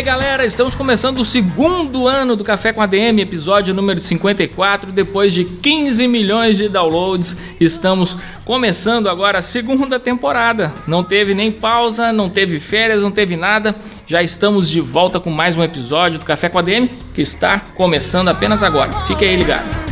Aí galera, estamos começando o segundo ano do Café com ADM, episódio número 54. Depois de 15 milhões de downloads, estamos começando agora a segunda temporada. Não teve nem pausa, não teve férias, não teve nada. Já estamos de volta com mais um episódio do Café com ADM que está começando apenas agora. Fique aí ligado.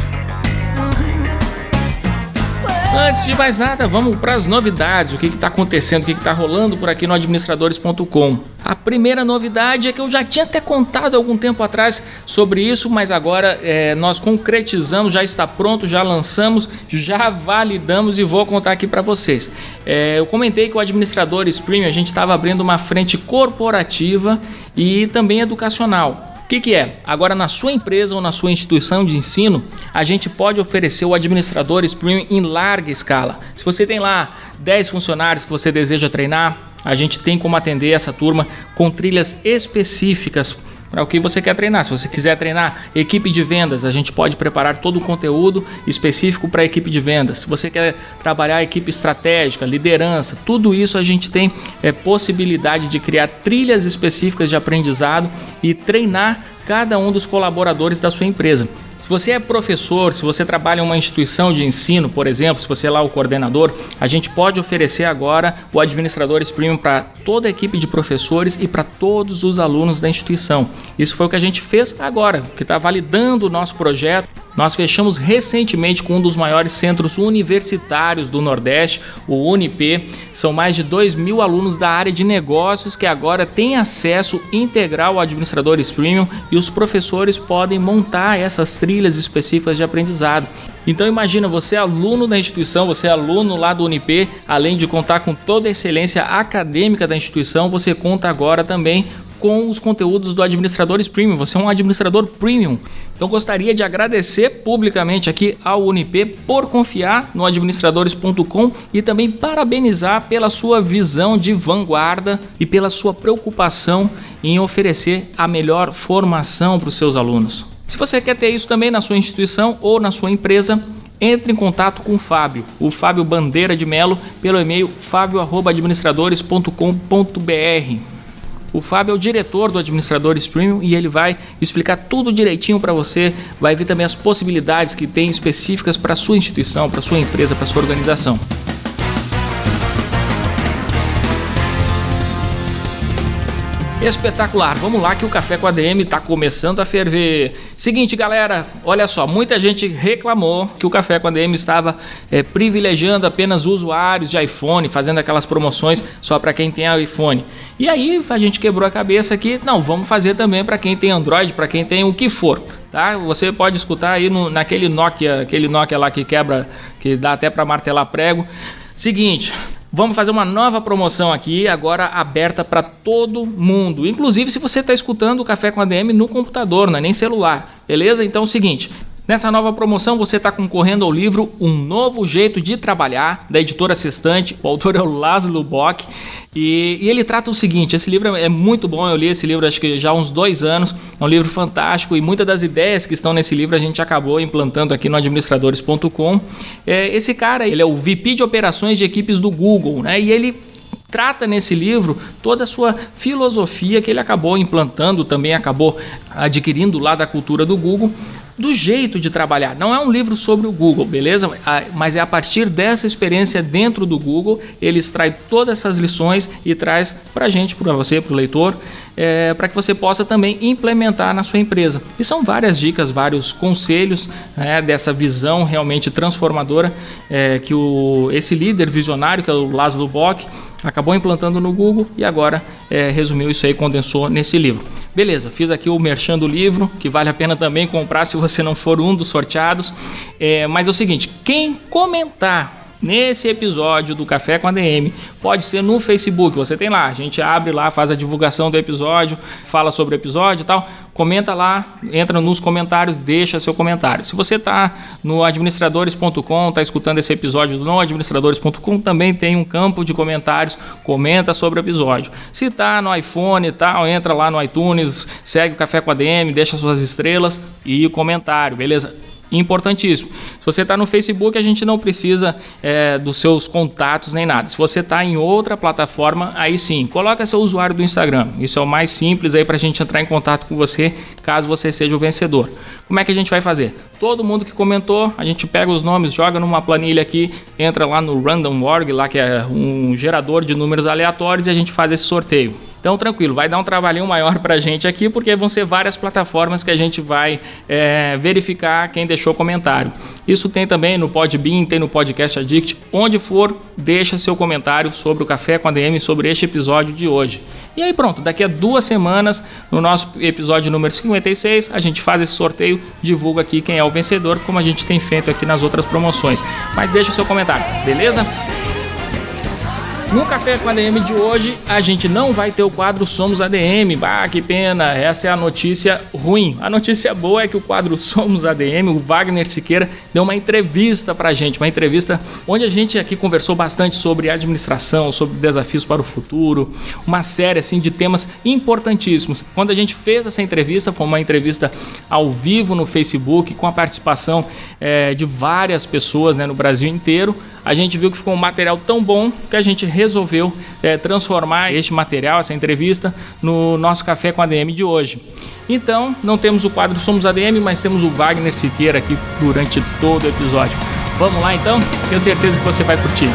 Antes de mais nada, vamos para as novidades, o que está acontecendo, o que está rolando por aqui no administradores.com. A primeira novidade é que eu já tinha até contado algum tempo atrás sobre isso, mas agora é, nós concretizamos, já está pronto, já lançamos, já validamos e vou contar aqui para vocês. É, eu comentei que o Administradores Premium a gente estava abrindo uma frente corporativa e também educacional. O que, que, é? Agora, na sua empresa ou na sua instituição de ensino, a gente pode oferecer o administradores premium em larga escala. Se você tem lá 10 funcionários que você deseja treinar, a gente tem como atender essa turma com trilhas específicas para o que você quer treinar. Se você quiser treinar equipe de vendas, a gente pode preparar todo o conteúdo específico para a equipe de vendas. Se você quer trabalhar equipe estratégica, liderança, tudo isso a gente tem é, possibilidade de criar trilhas específicas de aprendizado e treinar cada um dos colaboradores da sua empresa. Se você é professor, se você trabalha em uma instituição de ensino, por exemplo, se você é lá o coordenador, a gente pode oferecer agora o Administradores Premium para toda a equipe de professores e para todos os alunos da instituição. Isso foi o que a gente fez agora, que está validando o nosso projeto nós fechamos recentemente com um dos maiores centros universitários do Nordeste, o Unip. São mais de 2 mil alunos da área de negócios que agora têm acesso integral ao Administradores Premium e os professores podem montar essas trilhas específicas de aprendizado. Então imagina, você é aluno da instituição, você é aluno lá do Unip, além de contar com toda a excelência acadêmica da instituição, você conta agora também com os conteúdos do Administradores Premium. Você é um administrador premium. Então gostaria de agradecer publicamente aqui ao Unip por confiar no administradores.com e também parabenizar pela sua visão de vanguarda e pela sua preocupação em oferecer a melhor formação para os seus alunos. Se você quer ter isso também na sua instituição ou na sua empresa, entre em contato com o Fábio, o Fábio Bandeira de Melo, pelo e-mail fábio@administradores.com.br. O Fábio é o diretor do Administradores Premium e ele vai explicar tudo direitinho para você, vai ver também as possibilidades que tem específicas para sua instituição, para sua empresa, para sua organização. Espetacular, vamos lá que o Café com ADM está começando a ferver. Seguinte, galera, olha só, muita gente reclamou que o Café com ADM estava é, privilegiando apenas usuários de iPhone, fazendo aquelas promoções só para quem tem iPhone. E aí a gente quebrou a cabeça aqui, não, vamos fazer também para quem tem Android, para quem tem o que for. Tá? Você pode escutar aí no, naquele Nokia, aquele Nokia lá que quebra, que dá até para martelar prego. Seguinte, Vamos fazer uma nova promoção aqui, agora aberta para todo mundo. Inclusive, se você está escutando o Café com ADM no computador, não é nem celular, beleza? Então é o seguinte: Nessa nova promoção você está concorrendo ao livro Um Novo Jeito de Trabalhar, da editora Sextante. O autor é o Laszlo Bock. E, e, ele trata o seguinte: esse livro é muito bom. Eu li esse livro acho que já há uns dois anos. É um livro fantástico e muitas das ideias que estão nesse livro a gente acabou implantando aqui no administradores.com. É, esse cara, ele é o VP de operações de equipes do Google, né? E ele trata nesse livro toda a sua filosofia que ele acabou implantando, também acabou adquirindo lá da cultura do Google do jeito de trabalhar. Não é um livro sobre o Google, beleza? Mas é a partir dessa experiência dentro do Google, ele extrai todas essas lições e traz para a gente, para você, para o leitor, é, para que você possa também implementar na sua empresa. E são várias dicas, vários conselhos né, dessa visão realmente transformadora é, que o, esse líder visionário, que é o Laszlo Bock, acabou implantando no Google e agora é, resumiu isso aí, condensou nesse livro. Beleza, fiz aqui o merchan do livro, que vale a pena também comprar se você não for um dos sorteados. É, mas é o seguinte, quem comentar nesse episódio do Café com a DM. Pode ser no Facebook, você tem lá, a gente abre lá, faz a divulgação do episódio, fala sobre o episódio e tal. Comenta lá, entra nos comentários, deixa seu comentário. Se você está no administradores.com, está escutando esse episódio no administradores.com, também tem um campo de comentários, comenta sobre o episódio. Se está no iPhone e tal, entra lá no iTunes, segue o Café com a DM, deixa suas estrelas e comentário, beleza? Importantíssimo. Se você está no Facebook, a gente não precisa é, dos seus contatos nem nada. Se você está em outra plataforma, aí sim, coloca seu usuário do Instagram. Isso é o mais simples aí para a gente entrar em contato com você, caso você seja o vencedor. Como é que a gente vai fazer? Todo mundo que comentou, a gente pega os nomes, joga numa planilha aqui, entra lá no Random.org, lá que é um gerador de números aleatórios e a gente faz esse sorteio. Então, tranquilo, vai dar um trabalhinho maior para a gente aqui, porque vão ser várias plataformas que a gente vai é, verificar quem deixou comentário. Isso tem também no Podbean, tem no Podcast Addict. Onde for, deixa seu comentário sobre o Café com a DM, sobre este episódio de hoje. E aí pronto, daqui a duas semanas, no nosso episódio número 56, a gente faz esse sorteio, divulga aqui quem é o vencedor, como a gente tem feito aqui nas outras promoções. Mas deixa o seu comentário, beleza? No Café com ADM de hoje, a gente não vai ter o quadro Somos ADM. Bah, que pena, essa é a notícia ruim. A notícia boa é que o quadro Somos ADM, o Wagner Siqueira, deu uma entrevista pra gente, uma entrevista onde a gente aqui conversou bastante sobre administração, sobre desafios para o futuro, uma série assim de temas importantíssimos. Quando a gente fez essa entrevista, foi uma entrevista ao vivo no Facebook, com a participação é, de várias pessoas né, no Brasil inteiro a gente viu que ficou um material tão bom que a gente resolveu é, transformar este material, essa entrevista, no nosso Café com ADM de hoje. Então, não temos o quadro Somos ADM, mas temos o Wagner Siqueira aqui durante todo o episódio. Vamos lá então? Tenho certeza que você vai curtir.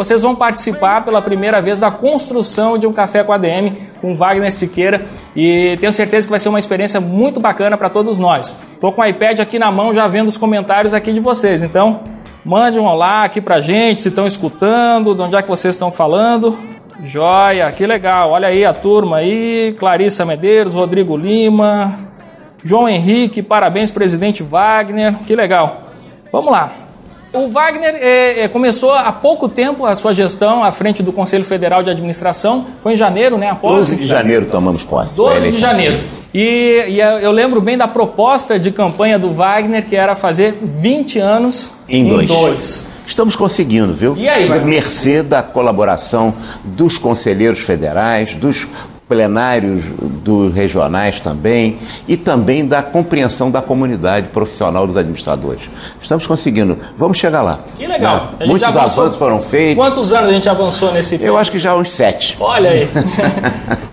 Vocês vão participar pela primeira vez da construção de um café com ADM com Wagner Siqueira e tenho certeza que vai ser uma experiência muito bacana para todos nós. Estou com o iPad aqui na mão já vendo os comentários aqui de vocês, então mande um olá aqui para gente, se estão escutando, de onde é que vocês estão falando. Joia, que legal, olha aí a turma aí, Clarissa Medeiros, Rodrigo Lima, João Henrique, parabéns presidente Wagner, que legal. Vamos lá, o Wagner é, é, começou há pouco tempo a sua gestão à frente do Conselho Federal de Administração. Foi em janeiro, né? Após 12 de janeiro tomamos posse. 12 de janeiro. E, e, eu lembro bem da proposta de campanha do Wagner, que era fazer 20 anos em, em dois. dois. Estamos conseguindo, viu? E aí? Mercê da colaboração dos conselheiros federais, dos plenários dos regionais também e também da compreensão da comunidade profissional dos administradores. Estamos conseguindo. Vamos chegar lá. Que legal. Né? Muitos avanços foram feitos. Quantos anos a gente avançou nesse Eu acho que já uns sete. Olha aí.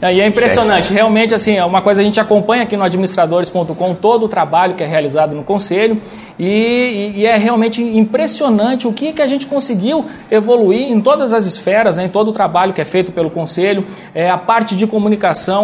e é impressionante. Sete. Realmente, assim, é uma coisa a gente acompanha aqui no administradores.com todo o trabalho que é realizado no Conselho e, e, é realmente impressionante o que, que a gente conseguiu evoluir em todas as esferas, né, em todo o trabalho que é feito pelo Conselho. É, a parte de comunicação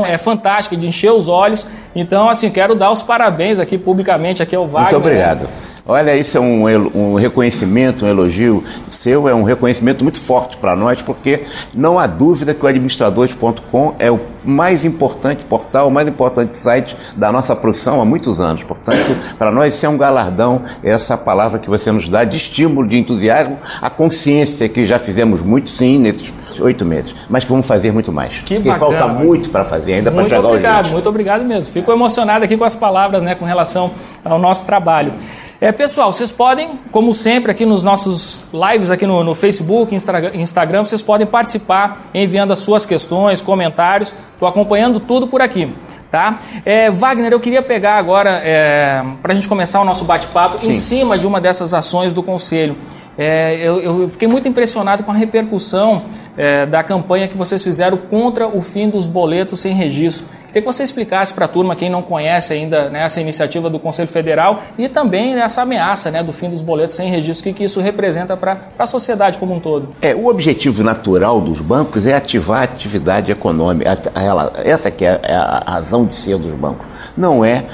é fantástica, de encher os olhos. Então, assim, quero dar os parabéns aqui publicamente aqui ao Wagner. Muito obrigado. Olha, isso é um, um reconhecimento, um elogio seu, é um reconhecimento muito forte para nós, porque não há dúvida que o administradores.com é o mais importante portal, o mais importante site da nossa profissão há muitos anos. Portanto, para nós isso é um galardão, essa palavra que você nos dá de estímulo, de entusiasmo, a consciência que já fizemos muito sim nesses oito meses, mas que vamos fazer muito mais. Que Porque bacana, falta muito para fazer ainda para chegar Muito obrigado, muito obrigado mesmo. Fico emocionado aqui com as palavras né, com relação ao nosso trabalho. É, pessoal, vocês podem, como sempre, aqui nos nossos lives aqui no, no Facebook, Instagram, vocês podem participar enviando as suas questões, comentários. Estou acompanhando tudo por aqui. Tá? É, Wagner, eu queria pegar agora, é, para a gente começar o nosso bate-papo, em cima de uma dessas ações do Conselho. É, eu, eu, fiquei muito impressionado com a repercussão é, da campanha que vocês fizeram contra o fim dos boletos sem registro. Queria que você explicasse para a turma, quem não conhece ainda né, essa iniciativa do Conselho Federal e também essa ameaça né, do fim dos boletos sem registro, o que, que isso representa para a sociedade como um todo. É, o objetivo natural dos bancos é ativar a atividade econômica. Essa que é, é a razão de ser dos bancos. Não é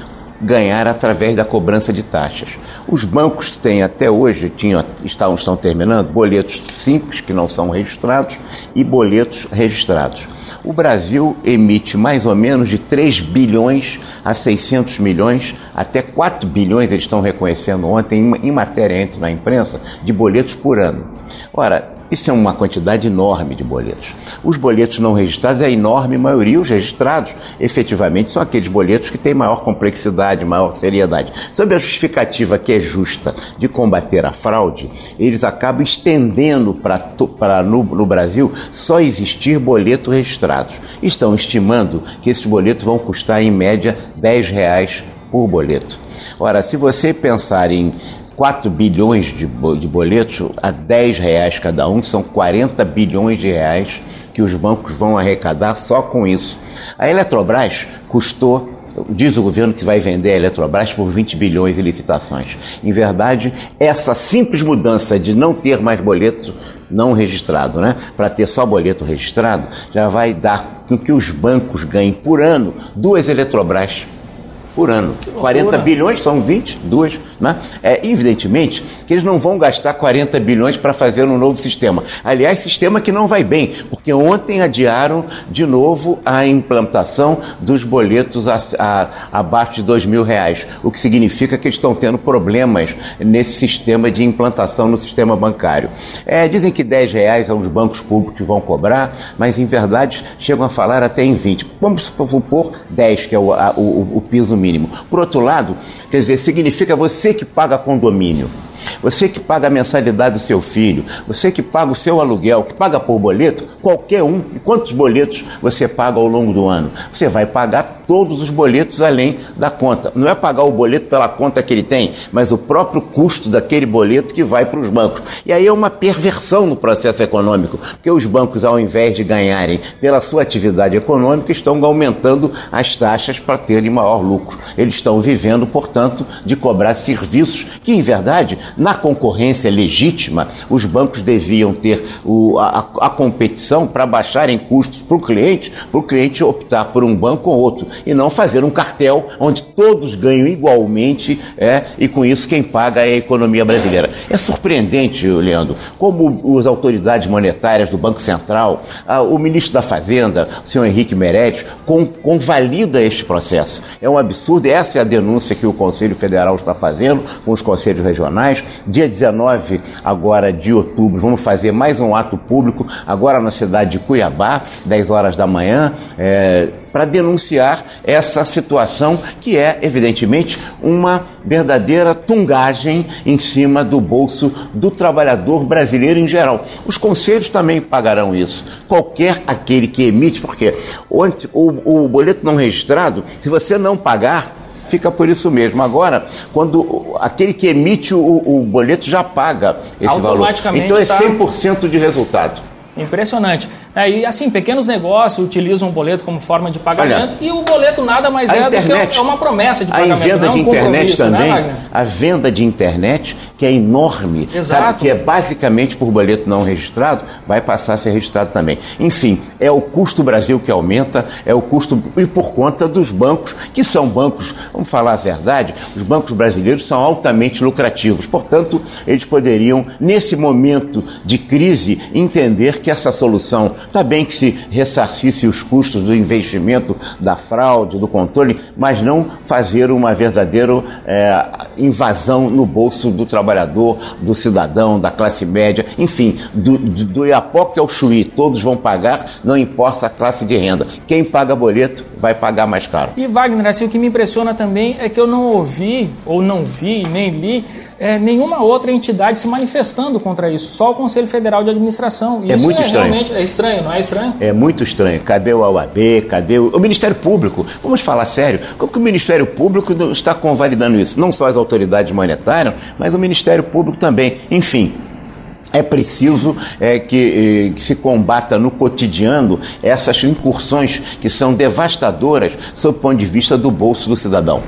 ganhar através da cobrança de taxas. Os bancos têm até hoje, tinham, estão, estão terminando, boletos simples, que não são registrados, e boletos registrados. O Brasil emite mais ou menos de 3 bilhões a 600 milhões, até 4 bilhões, eles estão reconhecendo ontem, em matéria entre na imprensa, de boletos por ano. Ora, isso é uma quantidade enorme de boletos. Os boletos não registrados é a enorme maioria, os registrados, efetivamente, são aqueles boletos que têm maior complexidade, maior seriedade. Sob a justificativa que é justa de combater a fraude, eles acabam estendendo para no, no Brasil só existir boletos registrados. Estão estimando que esses boletos vão custar, em média, 10 reais por boleto. Ora, se você pensar em 4 bilhões de, de boletos a 10 reais cada um, são 40 bilhões de reais que os bancos vão arrecadar só com isso. A Eletrobras custou Diz o governo que vai vender a Eletrobras por 20 bilhões em licitações. Em verdade, essa simples mudança de não ter mais boleto não registrado, né, para ter só boleto registrado, já vai dar com que os bancos ganhem por ano duas Eletrobras por ano. 40 bilhões são 22, né? É, evidentemente que eles não vão gastar 40 bilhões para fazer um novo sistema. Aliás, sistema que não vai bem, porque ontem adiaram de novo a implantação dos boletos a, a, abaixo de dois mil reais, o que significa que eles estão tendo problemas nesse sistema de implantação no sistema bancário. É, dizem que 10 reais são os bancos públicos vão cobrar, mas em verdade chegam a falar até em 20. Vamos supor 10, que é o, a, o, o piso mínimo mínimo. Por outro lado, quer dizer, significa você que paga condomínio. Você que paga a mensalidade do seu filho, você que paga o seu aluguel, que paga por boleto, qualquer um, e quantos boletos você paga ao longo do ano? Você vai pagar todos os boletos além da conta. Não é pagar o boleto pela conta que ele tem, mas o próprio custo daquele boleto que vai para os bancos. E aí é uma perversão no processo econômico, porque os bancos, ao invés de ganharem pela sua atividade econômica, estão aumentando as taxas para terem maior lucro. Eles estão vivendo, portanto, de cobrar serviços que, em verdade, na concorrência legítima, os bancos deviam ter o, a, a competição para baixarem custos para o cliente, para o cliente optar por um banco ou outro, e não fazer um cartel onde todos ganham igualmente é, e com isso quem paga é a economia brasileira. É surpreendente, Leandro, como as autoridades monetárias do Banco Central, a, o ministro da Fazenda, o senhor Henrique Meirelles, com, convalida este processo. É um absurdo, essa é a denúncia que o Conselho Federal está fazendo com os conselhos regionais Dia 19 agora de outubro, vamos fazer mais um ato público, agora na cidade de Cuiabá, 10 horas da manhã, é, para denunciar essa situação que é, evidentemente, uma verdadeira tungagem em cima do bolso do trabalhador brasileiro em geral. Os conselhos também pagarão isso. Qualquer aquele que emite, porque o, o, o boleto não registrado, se você não pagar, fica por isso mesmo. Agora, quando aquele que emite o, o boleto já paga esse valor. Então é 100% tá... de resultado. Impressionante. É, e assim, pequenos negócios utilizam o boleto como forma de pagamento Olha, e o boleto nada mais é internet, do que é uma promessa de pagamento. A venda de internet né, também, né, a venda de internet, que é enorme, sabe, que é basicamente por boleto não registrado, vai passar a ser registrado também. Enfim, é o custo Brasil que aumenta, é o custo e por conta dos bancos, que são bancos, vamos falar a verdade, os bancos brasileiros são altamente lucrativos. Portanto, eles poderiam, nesse momento de crise, entender que essa solução Está bem que se ressarcisse os custos do investimento, da fraude, do controle, mas não fazer uma verdadeira é, invasão no bolso do trabalhador, do cidadão, da classe média, enfim, do, do, Iapoque ao Chuí, todos vão pagar, não importa a classe de renda. Quem paga boleto vai pagar mais caro. E Wagner, assim, o que me impressiona também é que eu não ouvi, ou não vi, nem li é, nenhuma outra entidade se manifestando contra isso, só o Conselho Federal de Administração. E é muito é estranho. Realmente, é estranho, não é estranho? É muito estranho. Cadê o OAB? Cadê o, o Ministério Público? Vamos falar sério. Como que o Ministério Público está convalidando isso? Não só as autoridades monetárias, mas o Ministério Público também. Enfim, é preciso é, que, que, se combata no cotidiano essas incursões que são devastadoras sob o ponto de vista do bolso do cidadão.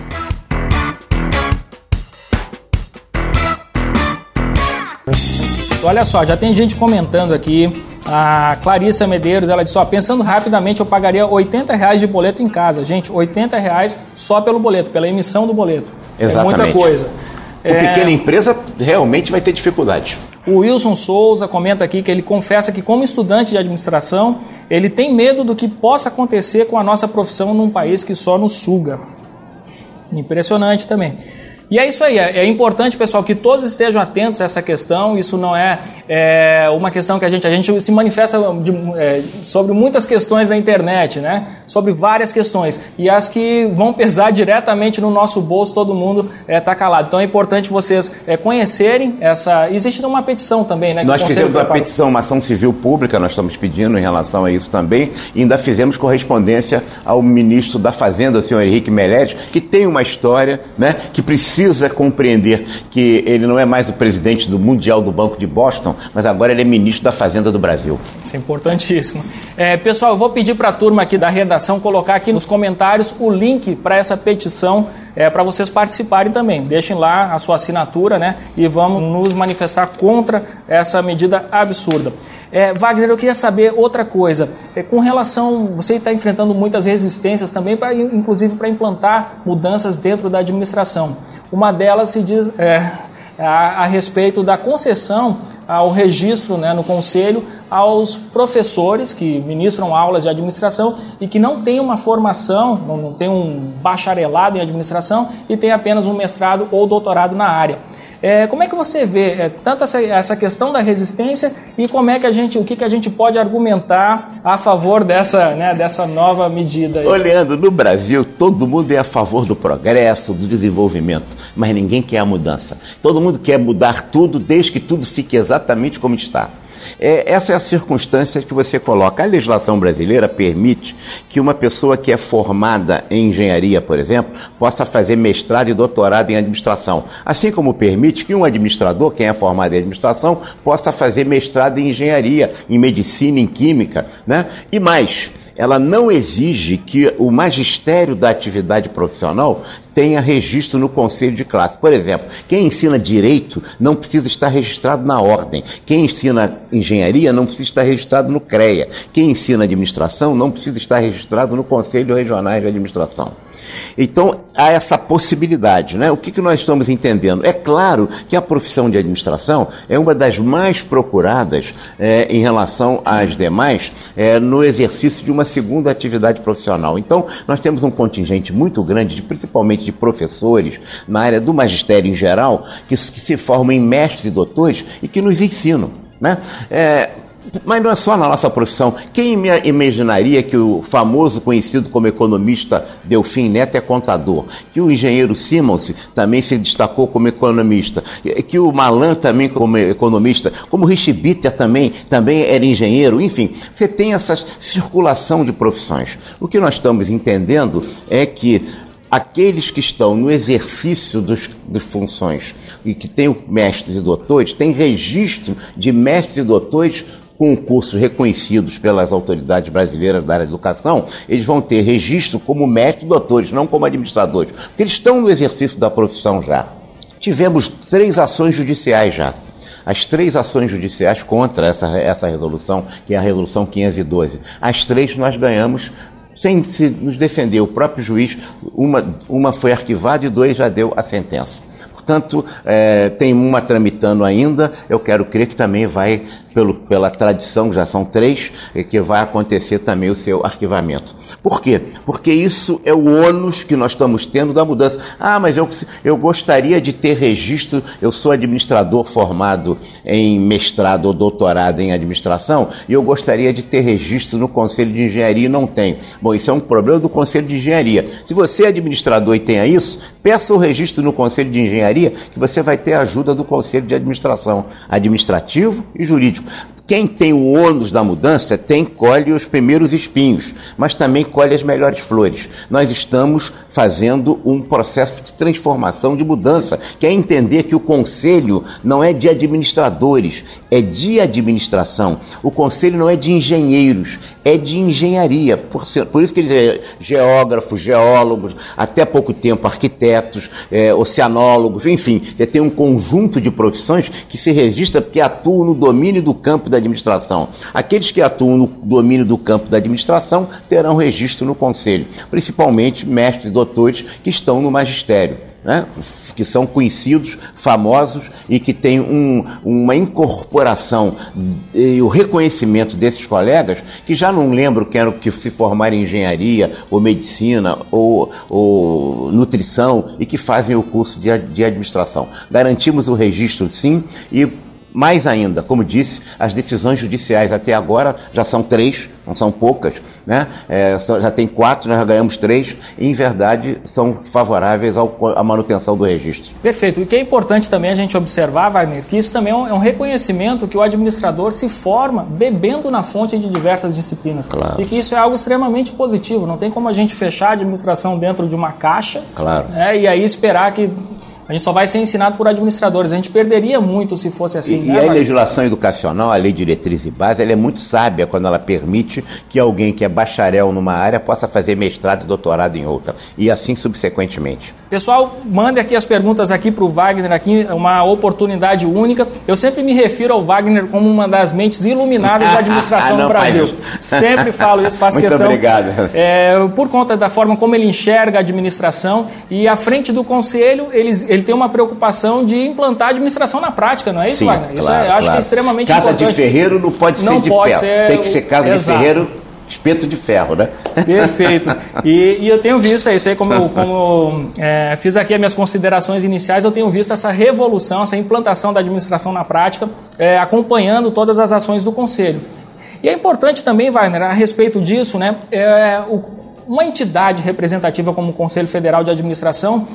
Olha só, já tem gente comentando aqui A Clarissa Medeiros, ela disse, ó, pensando rapidamente, eu pagaria 80 reais de boleto em casa. Gente, 80 reais só pelo boleto, pela emissão do boleto. Exatamente. É muita coisa. O é... pequena empresa realmente vai ter dificuldade. O Wilson Souza comenta aqui que ele confessa que, como estudante de administração, ele tem medo do que possa acontecer com a nossa profissão num país que só nos suga. Impressionante também. E é isso aí, é, é, importante, pessoal, que todos estejam atentos a essa questão. Isso não é, é uma questão que a gente, a gente se manifesta de, é, sobre muitas questões da internet, né? Sobre várias questões. E as que vão pesar diretamente no nosso bolso, todo mundo está é, tá calado. Então é importante vocês é, conhecerem essa. Existe uma petição também, né? Nós fizemos uma petição, uma ação civil pública, nós estamos pedindo em relação a isso também, e ainda fizemos correspondência ao ministro da Fazenda, o senhor Henrique Meirelles, que tem uma história, né? Que precisa precisa compreender que ele não é mais o presidente do Mundial do Banco de Boston, mas agora ele é ministro da Fazenda do Brasil. Isso é importantíssimo. É, pessoal, eu vou pedir para a turma aqui da redação colocar aqui nos comentários o link para essa petição é, para vocês participarem também. Deixem lá a sua assinatura né, e vamos nos manifestar contra essa medida absurda. É, Wagner, eu queria saber outra coisa. É, com relação, você está enfrentando muitas resistências também, pra, inclusive para implantar mudanças dentro da administração. Uma delas se diz é, a, a, respeito da concessão ao registro né, no conselho aos professores que ministram aulas de administração e que não têm uma formação, não, não têm um bacharelado em administração e têm apenas um mestrado ou doutorado na área. É, como é que você vê é, tanto essa, essa, questão da resistência e como é que a gente, o que, que a gente pode argumentar a favor dessa, né, dessa nova medida? Aí? Olhando no Brasil, todo mundo é a favor do progresso, do desenvolvimento, mas ninguém quer a mudança. Todo mundo quer mudar tudo desde que tudo fique exatamente como está. É, essa é a circunstância que você coloca. A legislação brasileira permite que uma pessoa que é formada em engenharia, por exemplo, possa fazer mestrado e doutorado em administração. Assim como permite que um administrador, quem é formado em administração, possa fazer mestrado em engenharia, em medicina, em química. Né? E mais ela não exige que o magistério da atividade profissional tenha registro no conselho de classe. Por exemplo, quem ensina direito não precisa estar registrado na ordem. Quem ensina engenharia não precisa estar registrado no CREA. Quem ensina administração não precisa estar registrado no Conselho Regional de Administração. Então, há essa possibilidade. Né? O que, que nós estamos entendendo? É claro que a profissão de administração é uma das mais procuradas é, em relação às demais é, no exercício de uma segunda atividade profissional. Então, nós temos um contingente muito grande, de, principalmente de professores, na área do magistério em geral, que, que se formam em mestres e doutores e que nos ensinam. Né? É, mas não é só na nossa profissão. Quem imaginaria que o famoso, conhecido como economista Delfim Neto é contador? Que o engenheiro Simons também se destacou como economista? Que o Malan também como economista? Como o Rich Bitter também, também era engenheiro? Enfim, você tem essa circulação de profissões. O que nós estamos entendendo é que aqueles que estão no exercício dos, de funções e que têm mestres e doutores, têm registro de mestres e doutores com cursos reconhecidos pelas autoridades brasileiras da área de educação, eles vão ter registro como mestres doutores, não como administradores, porque eles estão no exercício da profissão já. Tivemos três ações judiciais já. As três ações judiciais contra essa, essa resolução, que é a resolução 512. As três nós ganhamos sem se nos defender. O próprio juiz, uma, uma foi arquivada e dois já deu a sentença. Portanto, é, tem uma tramitando ainda, eu quero crer que também vai pelo, pela tradição, já são três, que vai acontecer também o seu arquivamento. Por quê? Porque isso é o ônus que nós estamos tendo da mudança. Ah, mas eu, eu gostaria de ter registro, eu sou administrador formado em mestrado ou doutorado em administração, e eu gostaria de ter registro no Conselho de Engenharia e não tenho. Bom, isso é um problema do Conselho de Engenharia. Se você é administrador e tenha isso, peça o registro no Conselho de Engenharia, que você vai ter a ajuda do Conselho de Administração, administrativo e jurídico. Quem tem o ônus da mudança tem colhe os primeiros espinhos, mas também colhe as melhores flores. Nós estamos fazendo um processo de transformação, de mudança, que é entender que o conselho não é de administradores, é de administração. O conselho não é de engenheiros, é de engenharia. Por, ser, por isso que eles é geógrafos, geólogos, até pouco tempo arquitetos, é, oceanólogos, enfim, tem um conjunto de profissões que se registra porque atuam no domínio do campo da administração. Aqueles que atuam no domínio do campo da administração terão registro no conselho, principalmente mestres e doutores que estão no magistério né, que são conhecidos, famosos e que têm um, uma incorporação e o reconhecimento desses colegas que já não lembro que eram que se formaram em engenharia ou medicina ou, ou nutrição e que fazem o curso de, de administração. Garantimos o registro sim e mais ainda, como disse, as decisões judiciais até agora já são três, não são poucas, né? É, já tem quatro, nós já ganhamos três, e em verdade são favoráveis ao, à manutenção do registro. Perfeito. E o que é importante também a gente observar, Wagner, que isso também é um, é um reconhecimento que o administrador se forma bebendo na fonte de diversas disciplinas. Claro. E que isso é algo extremamente positivo. Não tem como a gente fechar a administração dentro de uma caixa claro. né, e aí esperar que a gente só vai ser ensinado por administradores. A gente perderia muito se fosse assim. E, né, e a legislação educacional, a lei diretriz e base, ela é muito sábia quando ela permite que alguém que é bacharel numa área possa fazer mestrado e doutorado em outra. E assim subsequentemente. Pessoal, mande aqui as perguntas aqui para o Wagner, aqui uma oportunidade única. Eu sempre me refiro ao Wagner como uma das mentes iluminadas da administração Não, no Brasil. Sempre falo isso, faço Muito questão. obrigado. É, por conta da forma como ele enxerga a administração e à frente do conselho, eles, ele tem uma preocupação de implantar a administração na prática, não é isso, Sim, Wagner? Isso claro, é, acho claro. que é extremamente casa importante. de ferreiro não pode Não ser de pode pé. ser Tem que ser casa Exato. de ferreiro, espeto de ferro, né? Perfeito. E, e eu tenho visto isso aí, como eu, como é, fiz aqui as minhas considerações iniciais, eu tenho visto essa revolução, essa implantação da administração na prática, é, acompanhando todas as ações do Conselho. E é importante também, Wagner, a respeito disso, né, é, o, uma entidade representativa como o Conselho Federal de Administração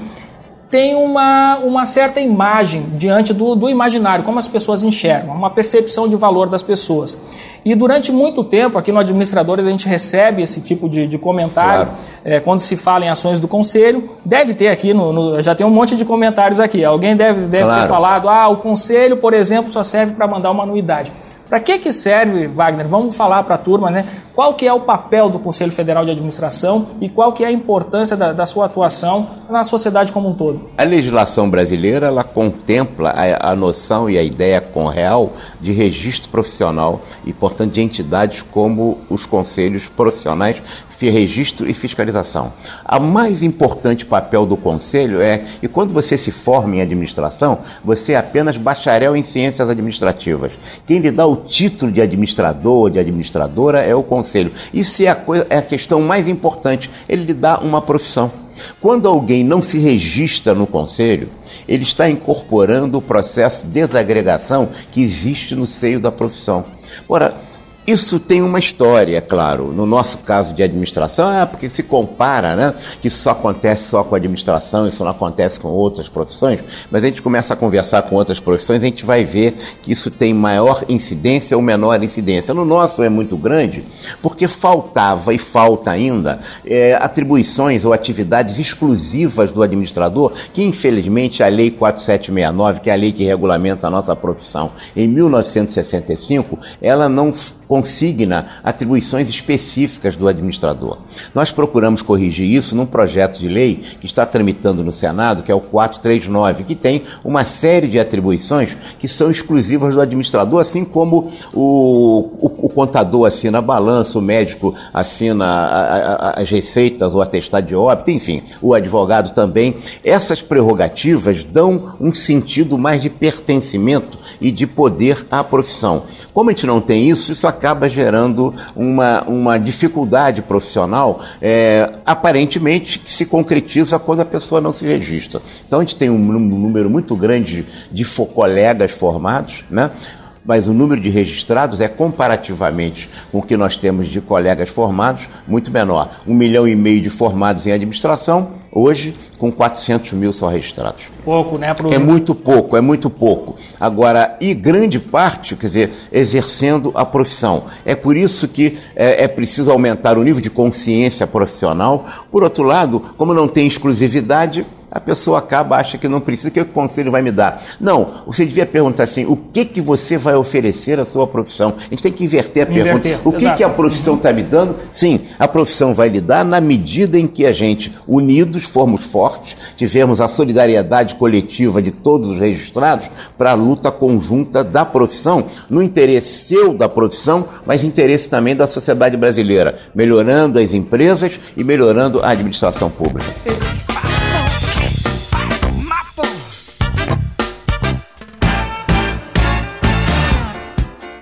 tem uma, uma certa imagem diante do, do imaginário, como as pessoas enxergam, uma percepção de valor das pessoas. E durante muito tempo, aqui no Administradores, a gente recebe esse tipo de, de comentário Claro. é, quando se fala em ações do Conselho. Deve ter aqui, no, no- já tem um monte de comentários aqui. Alguém deve, deve ter Claro. falado, ah, o Conselho, por exemplo, só serve para mandar uma anuidade. Para que, que serve, Wagner? Vamos falar para a turma, né? Qual que é o papel do Conselho Federal de Administração e qual que é a importância da, da sua atuação na sociedade como um todo? A legislação brasileira ela contempla a, a noção e a ideia com real de registro profissional e, portanto, de entidades como os conselhos profissionais registro e fiscalização. A mais importante papel do conselho é que quando você se forma em administração, você é apenas bacharel em ciências administrativas. Quem lhe dá o título de administrador de administradora é o conselho. Isso é a, coisa, é a questão mais importante. Ele lhe dá uma profissão. Quando alguém não se registra no conselho, ele está incorporando o processo de desagregação que existe no seio da profissão. Ora, isso tem uma história, claro. No nosso caso de administração, é porque se compara, né? Que isso só acontece só com a administração, isso não acontece com outras profissões. Mas a gente começa a conversar com outras profissões, a gente vai ver que isso tem maior incidência ou menor incidência. No nosso é muito grande, porque faltava e falta ainda é, atribuições ou atividades exclusivas do administrador, que infelizmente a Lei 4769, que é a lei que regulamenta a nossa profissão, em 1965, ela não consigna atribuições específicas do administrador. Nós procuramos corrigir isso num projeto de lei que está tramitando no Senado, que é o 439, que tem uma série de atribuições que são exclusivas do administrador, assim como o, o, o contador assina a balança, o médico assina a, a, as receitas, o atestado de óbito, enfim, o advogado também. Essas prerrogativas dão um sentido mais de pertencimento e de poder à profissão. Como a gente não tem isso, isso acaba gerando uma, uma dificuldade profissional, é, aparentemente, que se concretiza quando a pessoa não se registra. Então a gente tem um número muito grande de colegas formados, né? Mas o número de registrados é comparativamente com o que nós temos de colegas formados muito menor. Um milhão e meio de formados em administração, hoje com 400 mil só registrados. Pouco, né? Pro... É muito pouco, é muito pouco. Agora, e grande parte, quer dizer, exercendo a profissão. É por isso que é, é preciso aumentar o nível de consciência profissional. Por outro lado, como não tem exclusividade, a pessoa acaba, acha que não precisa, que o conselho vai me dar. Não, você devia perguntar assim, o que, que você vai oferecer à sua profissão? A gente tem que inverter a Inverter, pergunta. O que, exato. que a profissão está me dando? Sim, a profissão vai lhe dar na medida em que a gente, unidos, formos fortes, tivermos a solidariedade coletiva de todos os registrados para a luta conjunta da profissão, no interesse seu da profissão, mas interesse também da sociedade brasileira, melhorando as empresas e melhorando a administração pública.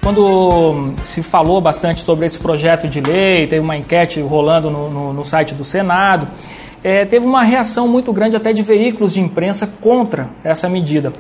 Quando se falou bastante sobre esse projeto de lei, teve uma enquete rolando no, no, no site do Senado, é, teve uma reação muito grande até de veículos de imprensa contra essa medida.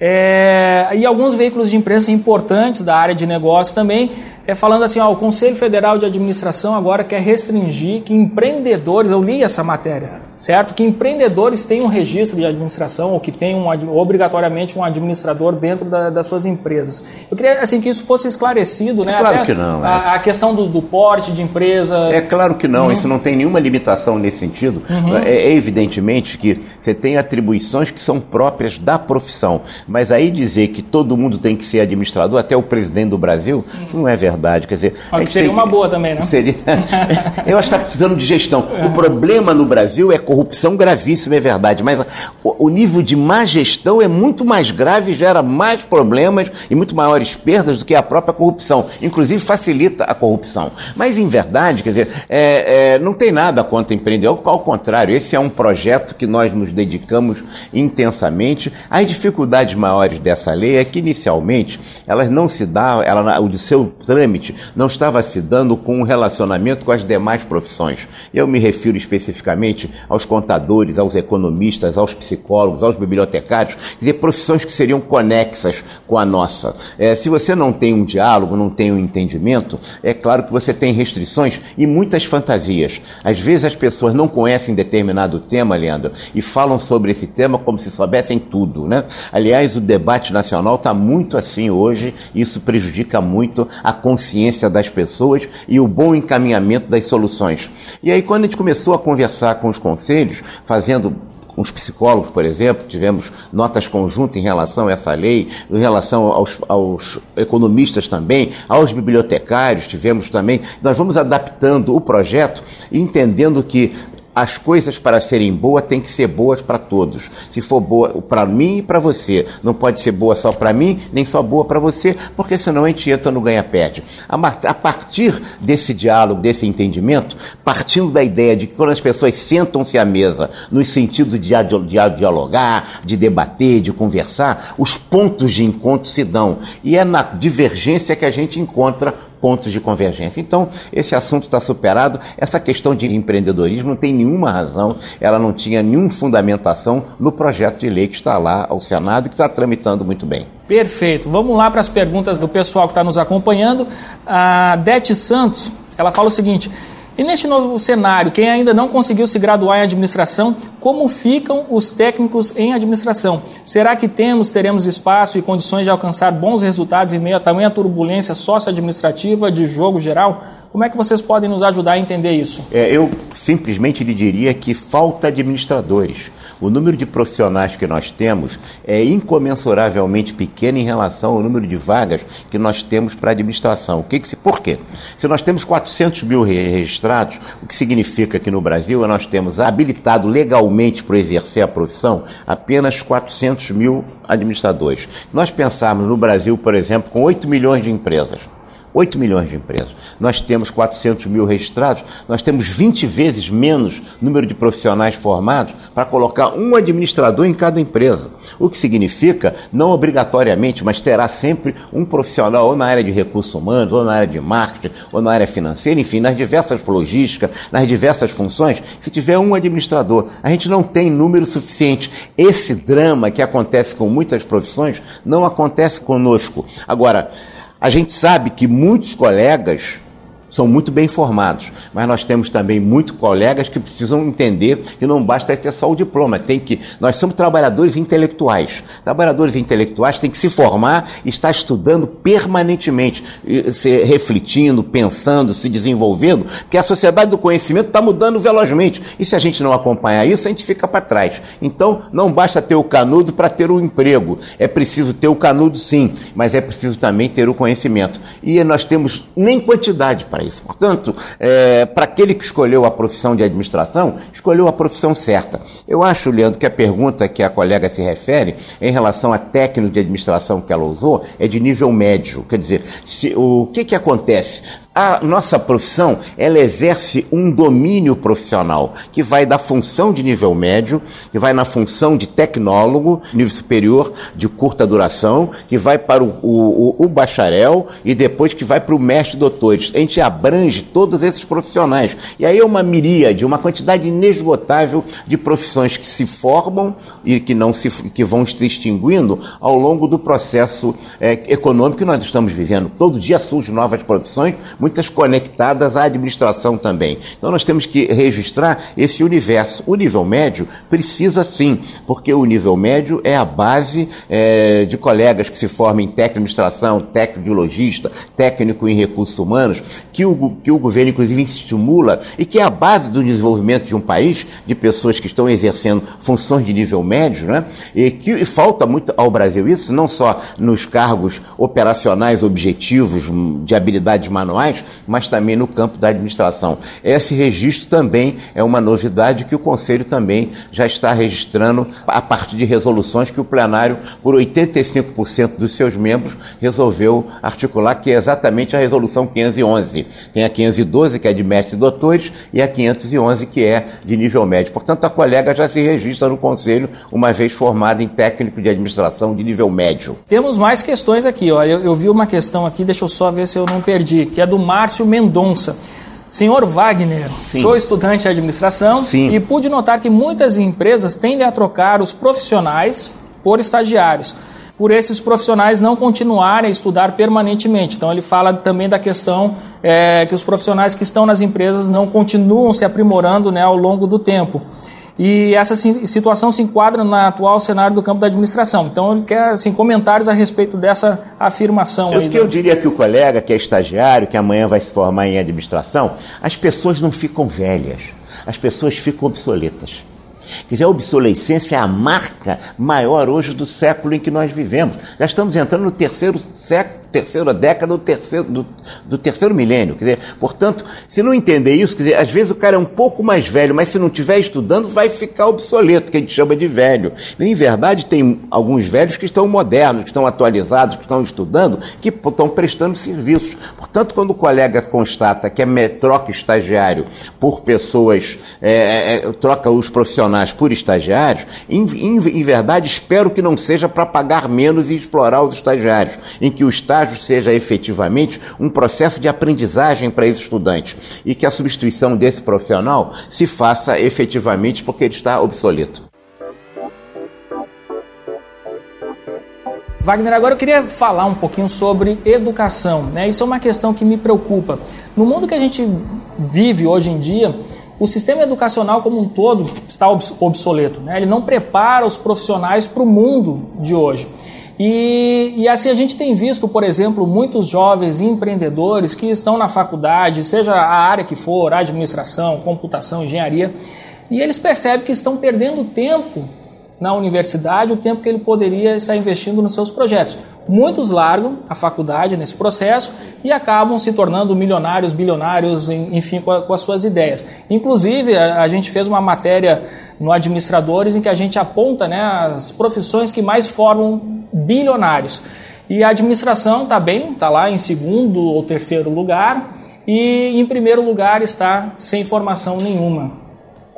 É, e alguns veículos de imprensa importantes da área de negócios também, é, falando assim: ó, o Conselho Federal de Administração agora quer restringir que empreendedores, eu li essa matéria, certo? Que empreendedores tenham um registro de administração ou que tenham um, obrigatoriamente um administrador dentro da, das suas empresas. Eu queria assim que isso fosse esclarecido, né? É claro Até que não, é. A, a questão do, do, porte de empresa. É claro que não, uhum. isso não tem nenhuma limitação nesse sentido. Uhum. É, é evidentemente que você tem atribuições que são próprias da profissão, mas aí dizer que todo mundo tem que ser administrador, até o presidente do Brasil, uhum. isso não é verdade. Quer dizer, seria uma boa também, né? Seria. Eu acho que está precisando de gestão. O problema no Brasil é corrupção gravíssima, é verdade, mas o nível de má gestão é muito mais grave, gera mais problemas e muito maiores perdas do que a própria corrupção. Inclusive facilita a corrupção. Mas, em verdade, quer dizer, é, é, não tem nada contra empreendedor, ao contrário, esse é um projeto que nós nos dedicamos intensamente. As dificuldades maiores dessa lei é que, inicialmente, elas não se dão, ela, o seu trâmite não estava se dando com um relacionamento com as demais profissões. Eu me refiro especificamente aos contadores, aos economistas, aos psicólogos, aos bibliotecários, quer dizer, profissões que seriam conexas com a nossa. É, se você não tem um diálogo, não tem um entendimento, é claro que você tem restrições e muitas fantasias. Às vezes as pessoas não conhecem determinado tema, Leandro, e falam sobre esse tema como se soubessem tudo, né? Aliás, o debate nacional está muito assim hoje, e isso prejudica muito a consciência das pessoas e o bom encaminhamento das soluções. E aí, quando a gente começou a conversar com os conselhos, fazendo com os psicólogos, por exemplo, tivemos notas conjuntas em relação a essa lei, em relação aos, aos, economistas também, aos bibliotecários, tivemos também. Nós vamos adaptando o projeto, entendendo que as coisas para serem boas têm que ser boas para todos. Se for boa para mim e para você, não pode ser boa só para mim, nem só boa para você, porque senão a gente entra no ganha-perde. A partir desse diálogo, desse entendimento, partindo da ideia de que quando as pessoas sentam-se à mesa, no sentido de dialogar, de debater, de conversar, os pontos de encontro se dão. E é na divergência que a gente encontra pontos de convergência. Então, esse assunto está superado. Essa questão de empreendedorismo não tem nenhuma razão, ela não tinha nenhuma fundamentação no projeto de lei que está lá ao Senado e que está tramitando muito bem. Perfeito. Vamos lá para as perguntas do pessoal que está nos acompanhando. A Dete Santos, ela fala o seguinte. E neste novo cenário, quem ainda não conseguiu se graduar em administração, como ficam os técnicos em administração? Será que temos, teremos espaço e condições de alcançar bons resultados em meio a tamanha turbulência socioadministrativa de jogo geral? Como é que vocês podem nos ajudar a entender isso? É, eu simplesmente lhe diria que falta administradores. O número de profissionais que nós temos é incomensuravelmente pequeno em relação ao número de vagas que nós temos para administração. O que, que se, por quê? Se nós temos 400 mil registrados, o que significa que no Brasil nós temos habilitado legalmente para exercer a profissão apenas 400 mil administradores. Se nós pensarmos no Brasil, por exemplo, com 8 milhões de empresas, 8 milhões de empresas. Nós temos 400 mil registrados, nós temos 20 vezes menos número de profissionais formados para colocar um administrador em cada empresa. O que significa, não obrigatoriamente, mas terá sempre um profissional ou na área de recursos humanos, ou na área de marketing, ou na área financeira, enfim, nas diversas logísticas, nas diversas funções, se tiver um administrador. A gente não tem número suficiente. Esse drama que acontece com muitas profissões não acontece conosco. Agora, a gente sabe que muitos colegas são muito bem formados, mas nós temos também muitos colegas que precisam entender que não basta ter só o diploma, tem que nós somos trabalhadores intelectuais. Trabalhadores intelectuais têm que se formar e estar estudando permanentemente, se refletindo, pensando, se desenvolvendo, porque a sociedade do conhecimento está mudando velozmente. E se a gente não acompanhar isso, a gente fica para trás. Então, não basta ter o canudo para ter o emprego. É preciso ter o canudo, sim, mas é preciso também ter o conhecimento. E nós temos nem quantidade para isso. Portanto, é, para aquele que escolheu a profissão de administração, escolheu a profissão certa. Eu acho, Leandro, que a pergunta que a colega se refere em relação a técnico de administração que ela usou é de nível médio. Quer dizer, se, o que, que acontece? A nossa profissão, ela exerce um domínio profissional que vai da função de nível médio, que vai na função de tecnólogo, nível superior, de curta duração, que vai para o, o, o bacharel e depois que vai para o mestre doutores. A gente abrange todos esses profissionais. E aí é uma miríade, uma quantidade inesgotável de profissões que se formam e que não se que vão se extinguindo ao longo do processo é, econômico que nós estamos vivendo. Todo dia surgem novas profissões, muitas conectadas à administração também. Então nós temos que registrar esse universo. O nível médio precisa sim, porque o nível médio é a base é, de colegas que se formam em técnico de administração, técnico de logista, técnico em recursos humanos, que o, que o governo inclusive estimula e que é a base do desenvolvimento de um país, de pessoas que estão exercendo funções de nível médio, né? e que e falta muito ao Brasil isso, não só nos cargos operacionais objetivos de habilidades manuais, mas também no campo da administração. Esse registro também é uma novidade que o Conselho também já está registrando a partir de resoluções que o plenário, por 85% dos seus membros, resolveu articular, que é exatamente a resolução 511. Tem a 512, que é de mestres e doutores, e a 511, que é de nível médio. Portanto, a colega já se registra no Conselho, uma vez formada em técnico de administração de nível médio. Temos mais questões aqui. Ó. Eu, eu vi uma questão aqui, deixa eu só ver se eu não perdi, que é do Márcio Mendonça. Senhor Wagner, Sim. sou estudante de administração Sim. e pude notar que muitas empresas tendem a trocar os profissionais por estagiários, por esses profissionais não continuarem a estudar permanentemente. Então, ele fala também da questão é, que os profissionais que estão nas empresas não continuam se aprimorando né, ao longo do tempo. E essa situação se enquadra no atual cenário do campo da administração. Então, ele quer assim, comentários a respeito dessa afirmação. O que eu diria que o colega que é estagiário, que amanhã vai se formar em administração, as pessoas não ficam velhas, as pessoas ficam obsoletas. Quer dizer, a obsolescência é a marca maior hoje do século em que nós vivemos. Já estamos entrando no terceiro século terceira década do terceiro, do, do, terceiro milênio. Quer dizer, portanto, se não entender isso, quer dizer, às vezes o cara é um pouco mais velho, mas se não estiver estudando, vai ficar obsoleto, que a gente chama de velho. Em verdade, tem alguns velhos que estão modernos, que estão atualizados, que estão estudando, que estão prestando serviços. Portanto, quando o colega constata que é troca estagiário por pessoas, é, é, é, troca os profissionais por estagiários, em, em, em verdade, espero que não seja para pagar menos e explorar os estagiários, em que o Estado estágio seja efetivamente um processo de aprendizagem para esse estudante e que a substituição desse profissional se faça efetivamente porque ele está obsoleto. Wagner, agora eu queria falar um pouquinho sobre educação. Né? Isso é uma questão que me preocupa. No mundo que a gente vive hoje em dia, o sistema educacional como um todo está obsoleto. Né? Ele não prepara os profissionais para o mundo de hoje. E, e, assim a gente tem visto, por exemplo, muitos jovens empreendedores que estão na faculdade, seja a área que for, administração, computação, engenharia, e eles percebem que estão perdendo tempo na universidade, o tempo que ele poderia estar investindo nos seus projetos. Muitos largam a faculdade nesse processo e acabam se tornando milionários, bilionários, enfim, com, a, com as suas ideias. Inclusive, a, a, gente fez uma matéria no Administradores em que a gente aponta né, as profissões que mais formam bilionários. E a administração está bem, está lá em segundo ou terceiro lugar, e em primeiro lugar está sem formação nenhuma.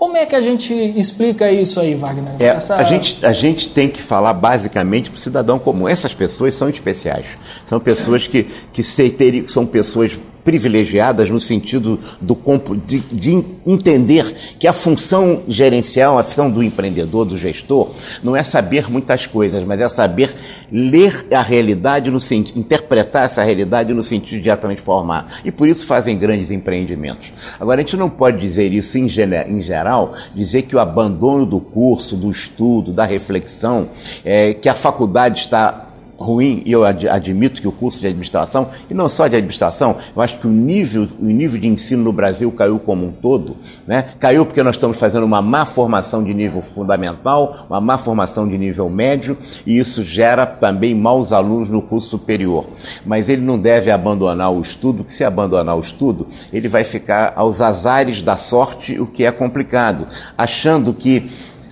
Como é que a gente explica isso aí, Wagner? É, Essa... a, gente, a gente tem que falar basicamente para o cidadão comum. Essas pessoas são especiais. São pessoas que, que são pessoas privilegiadas no sentido do de, de, entender que a função gerencial, a função do empreendedor, do gestor, não é saber muitas coisas, mas é saber ler a realidade no interpretar essa realidade no sentido de a transformar. E por isso fazem grandes empreendimentos. Agora a gente não pode dizer isso em, em geral, dizer que o abandono do curso, do estudo, da reflexão, é, que a faculdade está ruim, e eu admito que o curso de administração, e não só de administração, eu acho que o nível, o nível de ensino no Brasil caiu como um todo. Né? Caiu porque nós estamos fazendo uma má formação de nível fundamental, uma má formação de nível médio, e isso gera também maus alunos no curso superior. Mas ele não deve abandonar o estudo, porque se abandonar o estudo, ele vai ficar aos azares da sorte, o que é complicado, achando que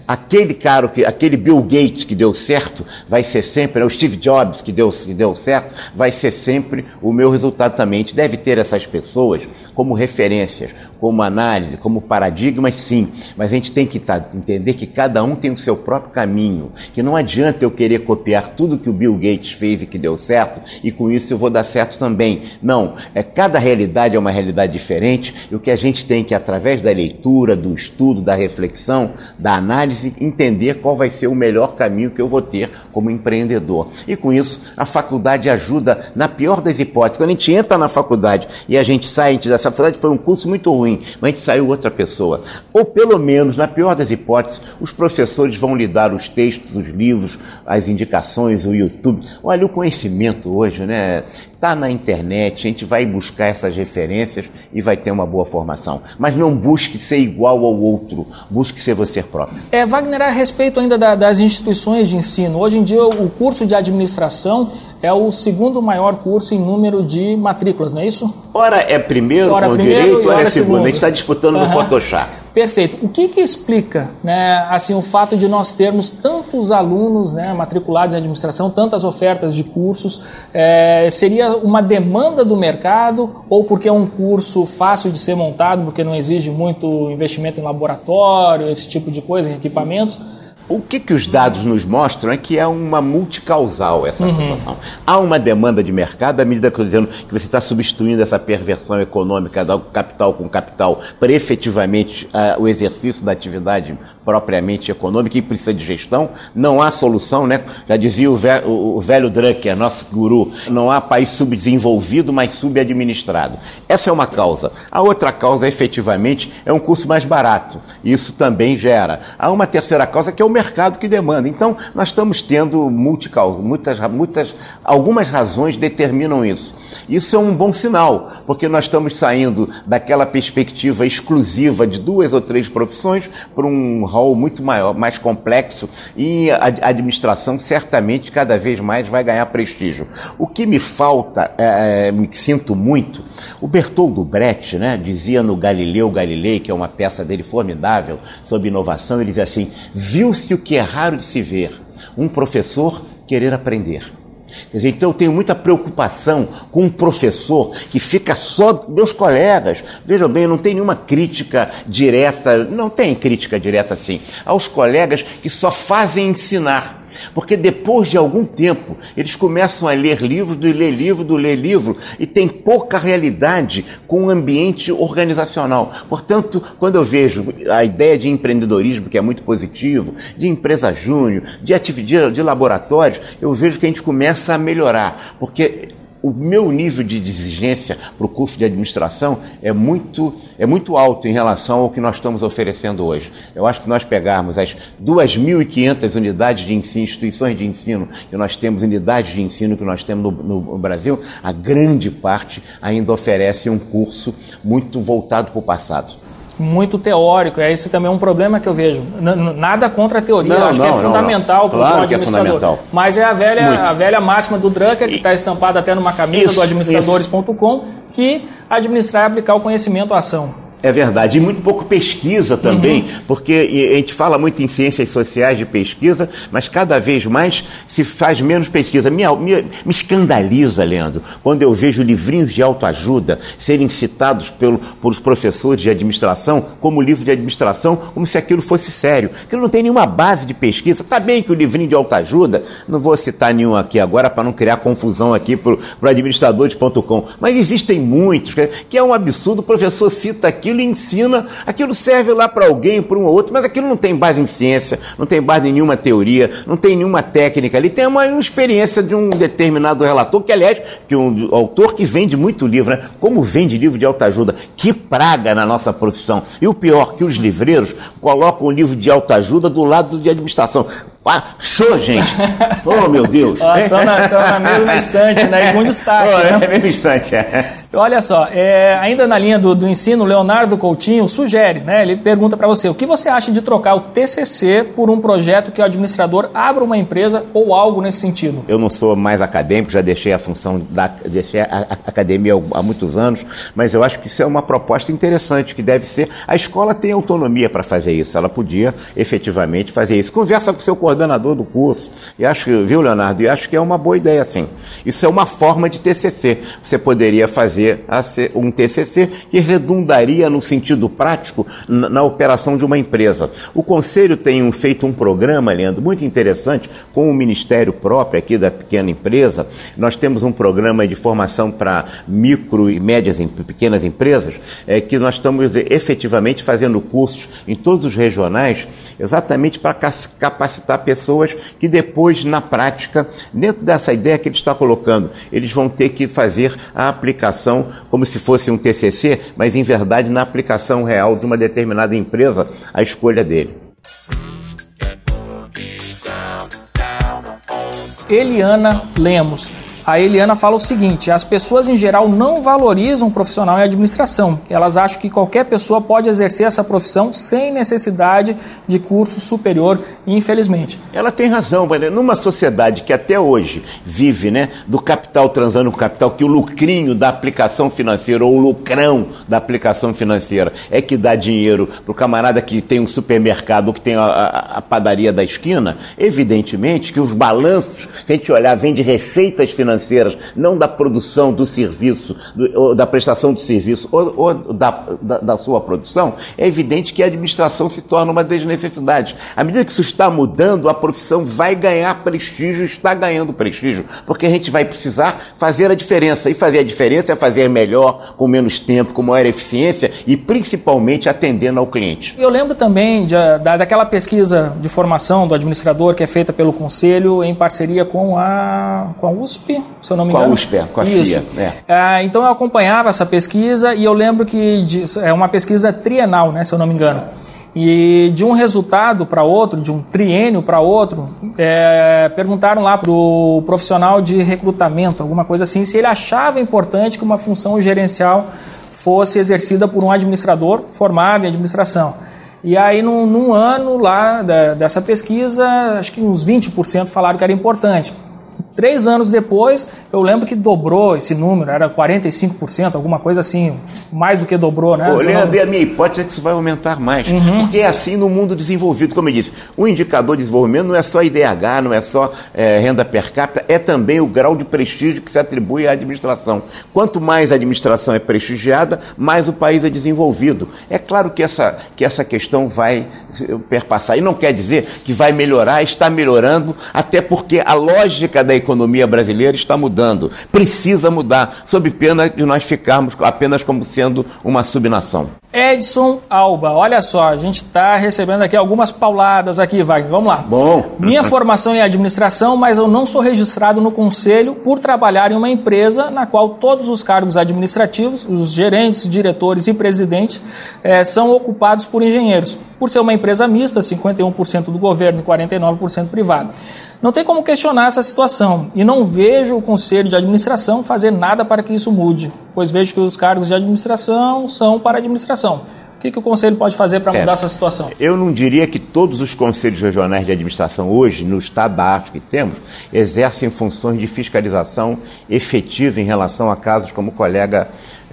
aquele cara, que, aquele Bill Gates que deu certo, vai ser sempre, né, o Steve Jobs que deu, que deu certo, vai ser sempre o meu resultado também. A gente deve ter essas pessoas como referências, como análise, como paradigmas, sim. Mas a gente tem que tá, entender que cada um tem o seu próprio caminho, que não adianta eu querer copiar tudo que o Bill Gates fez e que deu certo, e com isso eu vou dar certo também. Não, é cada realidade é uma realidade diferente, e o que a gente tem que, através da leitura, do estudo, da reflexão, da análise, análise, entender qual vai ser o melhor caminho que eu vou ter como empreendedor. E com isso, a faculdade ajuda, na pior das hipóteses, quando a gente entra na faculdade e a gente sai, a gente, essa faculdade foi um curso muito ruim, mas a gente saiu outra pessoa. Ou pelo menos, na pior das hipóteses, os professores vão lhe dar os textos, os livros, as indicações, o YouTube. Olha, o conhecimento hoje, né? Está na internet, a gente vai buscar essas referências e vai ter uma boa formação. Mas não busque ser igual ao outro, busque ser você próprio. É, Wagner, a respeito ainda da, das instituições de ensino, hoje em dia o curso de administração é o segundo maior curso em número de matrículas, não é isso? Ora é primeiro ora com primeiro, direito, ora é segundo. segundo. A gente está disputando uhum. no Photoshop. Perfeito. O que, que explica, né, assim, o fato de nós termos tantos alunos né, matriculados em administração, tantas ofertas de cursos? É, seria uma demanda do mercado ou porque é um curso fácil de ser montado, porque não exige muito investimento em laboratório, esse tipo de coisa, em equipamentos? O que, que os dados nos mostram é que é uma multicausal essa uhum. situação. Há uma demanda de mercado, à medida que eu dizendo que você está substituindo essa perversão econômica do capital com capital para efetivamente uh, o exercício da atividade propriamente econômica e precisa de gestão. Não há solução, né? Já dizia o velho, o velho Drucker, nosso guru, não há país subdesenvolvido, mas subadministrado. Essa é uma causa. A outra causa, efetivamente, é um curso mais barato. Isso também gera. Há uma terceira causa que é o mercado que demanda. Então, nós estamos tendo multicausas, muitas, muitas, algumas razões determinam isso. Isso é um bom sinal, porque nós estamos saindo daquela perspectiva exclusiva de duas ou três profissões para um rol muito maior, mais complexo e a administração certamente cada vez mais vai ganhar prestígio. O que me falta, é, é me sinto muito, o Bertoldo Brecht, né, dizia no Galileu Galilei, que é uma peça dele formidável sobre inovação, ele dizia assim: viu-se o que é raro de se ver: um professor querer aprender. Quer dizer, então eu tenho muita preocupação com um professor que fica só meus colegas. Vejam bem, não tem nenhuma crítica direta, não tem crítica direta assim, aos colegas que só fazem ensinar. Porque depois de algum tempo, eles começam a ler livros, do ler livro, do ler livro, e tem pouca realidade com o ambiente organizacional. Portanto, quando eu vejo a ideia de empreendedorismo, que é muito positivo, de empresa júnior, de atividade de laboratórios, eu vejo que a gente começa a melhorar. Porque o meu nível de exigência para o curso de administração é muito, é muito alto em relação ao que nós estamos oferecendo hoje. Eu acho que nós pegarmos as 2.500 unidades de ensino, instituições de ensino, que nós temos, unidades de ensino que nós temos no, no Brasil, a grande parte ainda oferece um curso muito voltado para o passado muito teórico. É esse também é um problema que eu vejo. N nada contra a teoria, não, acho não, que é fundamental para o claro administrador. É Mas é a velha, a velha máxima do Drucker, que está estampada até numa camisa isso, do administradores.com, que administrar é aplicar o conhecimento à ação. É verdade, e muito pouco pesquisa também, uhum. porque a gente fala muito em ciências sociais de pesquisa, mas cada vez mais se faz menos pesquisa. Me, me, me escandaliza, Leandro, quando eu vejo livrinhos de autoajuda serem citados pelo, por os professores de administração como livro de administração, como se aquilo fosse sério. Aquilo não tem nenhuma base de pesquisa. Está bem que o livrinho de autoajuda, não vou citar nenhum aqui agora para não criar confusão aqui para o administradores.com, mas existem muitos, que é um absurdo, o professor cita aqui aquilo ensina, aquilo serve lá para alguém, para um ou outro, mas aquilo não tem base em ciência, não tem base em nenhuma teoria, não tem nenhuma técnica ali, tem uma, uma experiência de um determinado relator, que aliás, que um autor que vende muito livro, né? Como vende livro de autoajuda? Que praga na nossa profissão. E o pior, que os livreiros colocam o livro de autoajuda do lado de administração. Ah, show, gente! Oh, meu Deus! Estão na, na mesma estante, né? E com destaque. Oh, né? É mesmo instante, é. Olha só, é, ainda na linha do, do ensino, Leonardo Coutinho sugere, né? Ele pergunta para você: o que você acha de trocar o TCC por um projeto que o administrador abra uma empresa ou algo nesse sentido? Eu não sou mais acadêmico, já deixei a função da deixei a, a academia há muitos anos, mas eu acho que isso é uma proposta interessante que deve ser. A escola tem autonomia para fazer isso, ela podia efetivamente fazer isso. Conversa com o seu coordenador do curso. E acho, viu, Leonardo? E acho que é uma boa ideia, sim. Isso é uma forma de TCC. Você poderia fazer um TCC que redundaria no sentido prático na, operação de uma empresa. O Conselho tem feito um programa, Leandro, muito interessante, com o Ministério próprio aqui da pequena empresa. Nós temos um programa de formação para micro e médias e pequenas empresas, é, que nós estamos efetivamente fazendo cursos em todos os regionais, exatamente para capacitar pessoas que depois, na prática, dentro dessa ideia que ele está colocando, eles vão ter que fazer a aplicação como se fosse um TCC, mas em verdade na aplicação real de uma determinada empresa, a escolha dele. Eliana Lemos. A Eliana fala o seguinte: as pessoas em geral não valorizam o profissional em administração. Elas acham que qualquer pessoa pode exercer essa profissão sem necessidade de curso superior, infelizmente. Ela tem razão, mas numa sociedade que até hoje vive né, do capital transando com capital, que o lucrinho da aplicação financeira ou o lucrão da aplicação financeira é que dá dinheiro para o camarada que tem um supermercado ou que tem a, a, a padaria da esquina, evidentemente que os balanços, se a gente olhar, vem de receitas financeiras financeiras, não da produção do serviço, do, da prestação de serviço, ou, ou da, da, da, sua produção, é evidente que a administração se torna uma desnecessidade. À medida que isso está mudando, a profissão vai ganhar prestígio, está ganhando prestígio, porque a gente vai precisar fazer a diferença. E fazer a diferença é fazer melhor, com menos tempo, com maior eficiência e principalmente atendendo ao cliente. Eu lembro também de, da, daquela pesquisa de formação do administrador que é feita pelo Conselho em parceria com a, com a USP, se eu não me engano. Com a USP, com a Isso. FIA. É. Ah, então eu acompanhava essa pesquisa e eu lembro que de, é uma pesquisa trienal, né, se eu não me engano. E de um resultado para outro, de um triênio para outro, é, perguntaram lá para o profissional de recrutamento, alguma coisa assim, se ele achava importante que uma função gerencial fosse exercida por um administrador formado em administração. E aí, num, num ano lá da, dessa pesquisa, acho que uns 20% falaram que era importante. Três anos depois, eu lembro que dobrou esse número, era 45%, alguma coisa assim, mais do que dobrou, né? Leandro, a minha hipótese é que isso vai aumentar mais. Uhum. Porque é assim no mundo desenvolvido, como eu disse. O indicador de desenvolvimento não é só IDH, não é só é, renda per capita, é também o grau de prestígio que se atribui à administração. Quanto mais a administração é prestigiada, mais o país é desenvolvido. É claro que essa, que essa questão vai perpassar. E não quer dizer que vai melhorar, está melhorando, até porque a lógica da economia economia brasileira está mudando. Precisa mudar, sob pena de nós ficarmos apenas como sendo uma subnação. Edson Alba, olha só, a gente está recebendo aqui algumas pauladas aqui, Wagner. Vamos lá. Bom. Minha formação é administração, mas eu não sou registrado no conselho por trabalhar em uma empresa na qual todos os cargos administrativos, os gerentes, diretores e presidentes, é, são ocupados por engenheiros. Por ser uma empresa mista, 51% do governo e 49% privado. Não tem como questionar essa situação e não vejo o conselho de administração fazer nada para que isso mude, pois vejo que os cargos de administração são para a administração. O que, que o Conselho pode fazer para mudar é, essa situação? Eu não diria que todos os conselhos regionais de administração hoje, no estado da arte que temos, exercem funções de fiscalização efetiva em relação a casos como o colega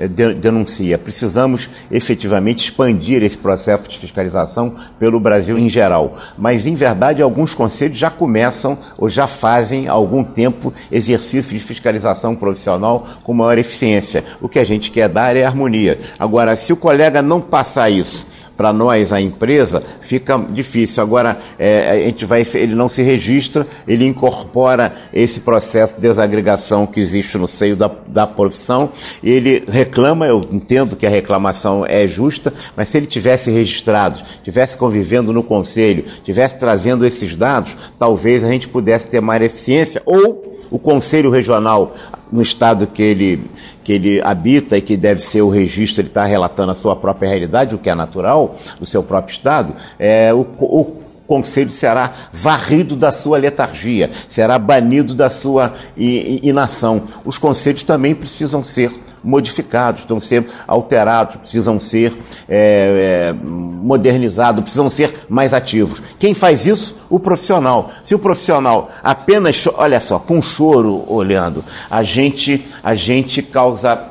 denuncia. Precisamos efetivamente expandir esse processo de fiscalização pelo Brasil em geral. Mas, em verdade, alguns conselhos já começam ou já fazem há algum tempo exercício de fiscalização profissional com maior eficiência. O que a gente quer dar é harmonia. Agora, se o colega não passar isso, para nós, a empresa, fica difícil. Agora, é, a gente vai, ele não se registra, ele incorpora esse processo de desagregação que existe no seio da, da profissão, ele reclama, eu entendo que a reclamação é justa, mas se ele tivesse registrado, tivesse convivendo no conselho, tivesse trazendo esses dados, talvez a gente pudesse ter mais eficiência ou o conselho regional no estado que ele, que ele habita e que deve ser o registro, ele está relatando a sua própria realidade, o que é natural, do seu próprio estado, é, o, o conselho será varrido da sua letargia, será banido da sua inação. Os conselhos também precisam ser modificados, precisam ser alterados, precisam ser é, é, modernizados, precisam ser mais ativos. Quem faz isso? O profissional. Se o profissional apenas, olha só, com choro olhando, a gente, a gente causa,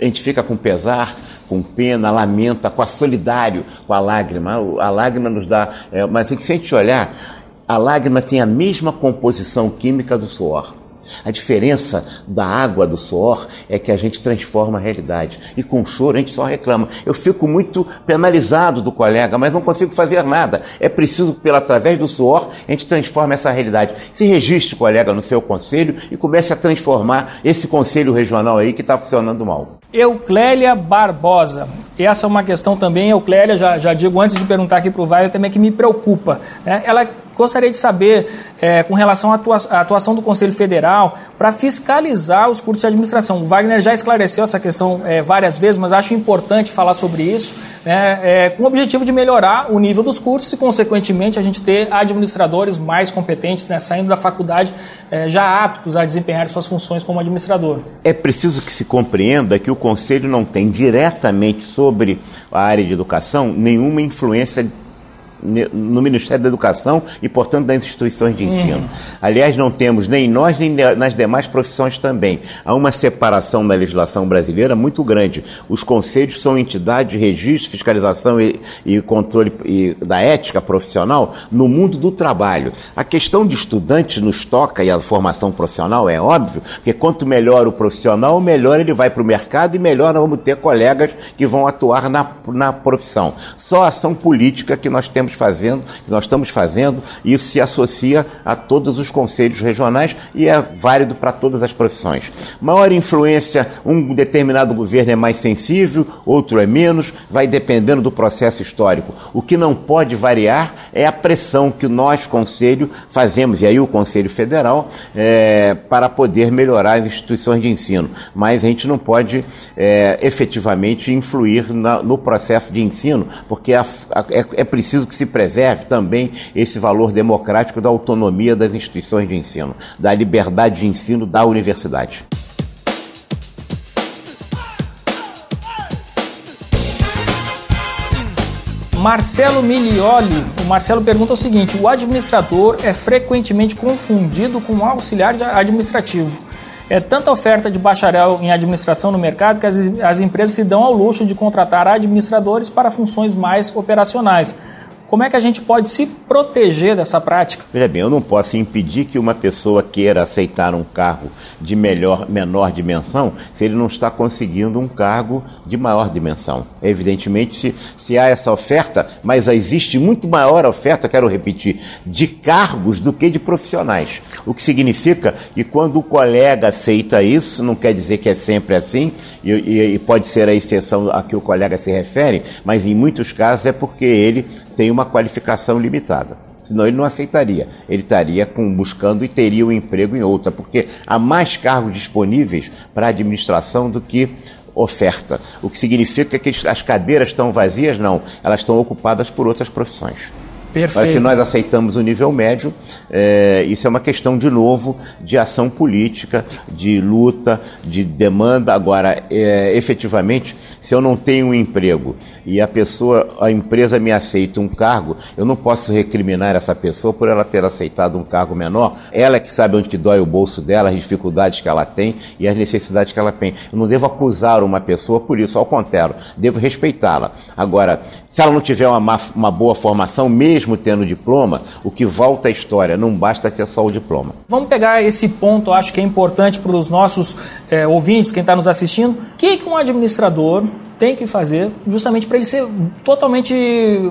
a gente fica com pesar, com pena, lamenta, com a solidário, com a lágrima. A lágrima nos dá, é, mas se a gente olhar, a lágrima tem a mesma composição química do suor. A diferença da água, do suor, é que a gente transforma a realidade. E com choro a gente só reclama. Eu fico muito penalizado do colega, mas não consigo fazer nada. É preciso, pela através do suor, a gente transforma essa realidade. Se registre, colega, no seu conselho e comece a transformar esse conselho regional aí que está funcionando mal. Euclélia Barbosa. Essa é uma questão também, Euclélia, já, já digo antes de perguntar aqui para o Vai, também que me preocupa. Né? Ela gostaria de saber, é, com relação à, atua atuação do Conselho Federal, para fiscalizar os cursos de administração. O Wagner já esclareceu essa questão é, várias vezes, mas acho importante falar sobre isso, né, é, com o objetivo de melhorar o nível dos cursos e, consequentemente, a gente ter administradores mais competentes, né, saindo da faculdade é, já aptos a desempenhar suas funções como administrador. É preciso que se compreenda que o Conselho não tem diretamente sobre a área de educação nenhuma influência no Ministério da Educação e, portanto, das instituições de ensino. Aliás, não temos nem nós, nem nas demais profissões também. Há uma separação na legislação brasileira muito grande. Os conselhos são entidades de registro, fiscalização e, e controle e, da ética profissional no mundo do trabalho. A questão de estudantes nos toca e a formação profissional é óbvio, porque quanto melhor o profissional, melhor ele vai para o mercado e melhor nós vamos ter colegas que vão atuar na, na profissão. Só ação política que nós temos fazendo, que nós estamos fazendo, isso se associa a todos os conselhos regionais e é válido para todas as profissões. Maior influência, um determinado governo é mais sensível, outro é menos, vai dependendo do processo histórico. O que não pode variar é a pressão que nós, conselho, fazemos, e aí o Conselho Federal, é, para poder melhorar as instituições de ensino. Mas a gente não pode é, efetivamente influir na, no processo de ensino, porque a, a, é, é preciso que se se preserve também esse valor democrático da autonomia das instituições de ensino, da liberdade de ensino da universidade. Marcelo Milioli, o Marcelo pergunta o seguinte: o administrador é frequentemente confundido com o auxiliar administrativo. É tanta oferta de bacharel em administração no mercado que as, as empresas se dão ao luxo de contratar administradores para funções mais operacionais. Como é que a gente pode se proteger dessa prática? Veja bem, eu não posso impedir que uma pessoa queira aceitar um cargo de melhor, menor dimensão se ele não está conseguindo um cargo de maior dimensão. Evidentemente, se, se há essa oferta, mas existe muito maior oferta, quero repetir, de cargos do que de profissionais. O que significa que quando o colega aceita isso, não quer dizer que é sempre assim, e, e, e pode ser a exceção a que o colega se refere, mas em muitos casos é porque ele tem uma qualificação limitada. Senão ele não aceitaria. Ele estaria com, buscando e teria um emprego em outra, porque há mais cargos disponíveis para a administração do que oferta. O que significa que as cadeiras estão vazias? Não. Elas estão ocupadas por outras profissões. Perfeito. Mas se nós aceitamos o nível médio, é, isso é uma questão, de novo, de ação política, de luta, de demanda. Agora, é, efetivamente, se eu não tenho um emprego e a pessoa, a empresa me aceita um cargo, eu não posso recriminar essa pessoa por ela ter aceitado um cargo menor. Ela é que sabe onde que dói o bolso dela, as dificuldades que ela tem e as necessidades que ela tem. Eu não devo acusar uma pessoa por isso, ao contrário, devo respeitá-la. Agora, se ela não tiver uma, uma boa formação, mesmo tendo diploma, o que volta à história, não basta ter só o diploma. Vamos pegar esse ponto, acho que é importante para os nossos é, ouvintes, quem está nos assistindo. O que, que um administrador tem que fazer justamente para ele ser totalmente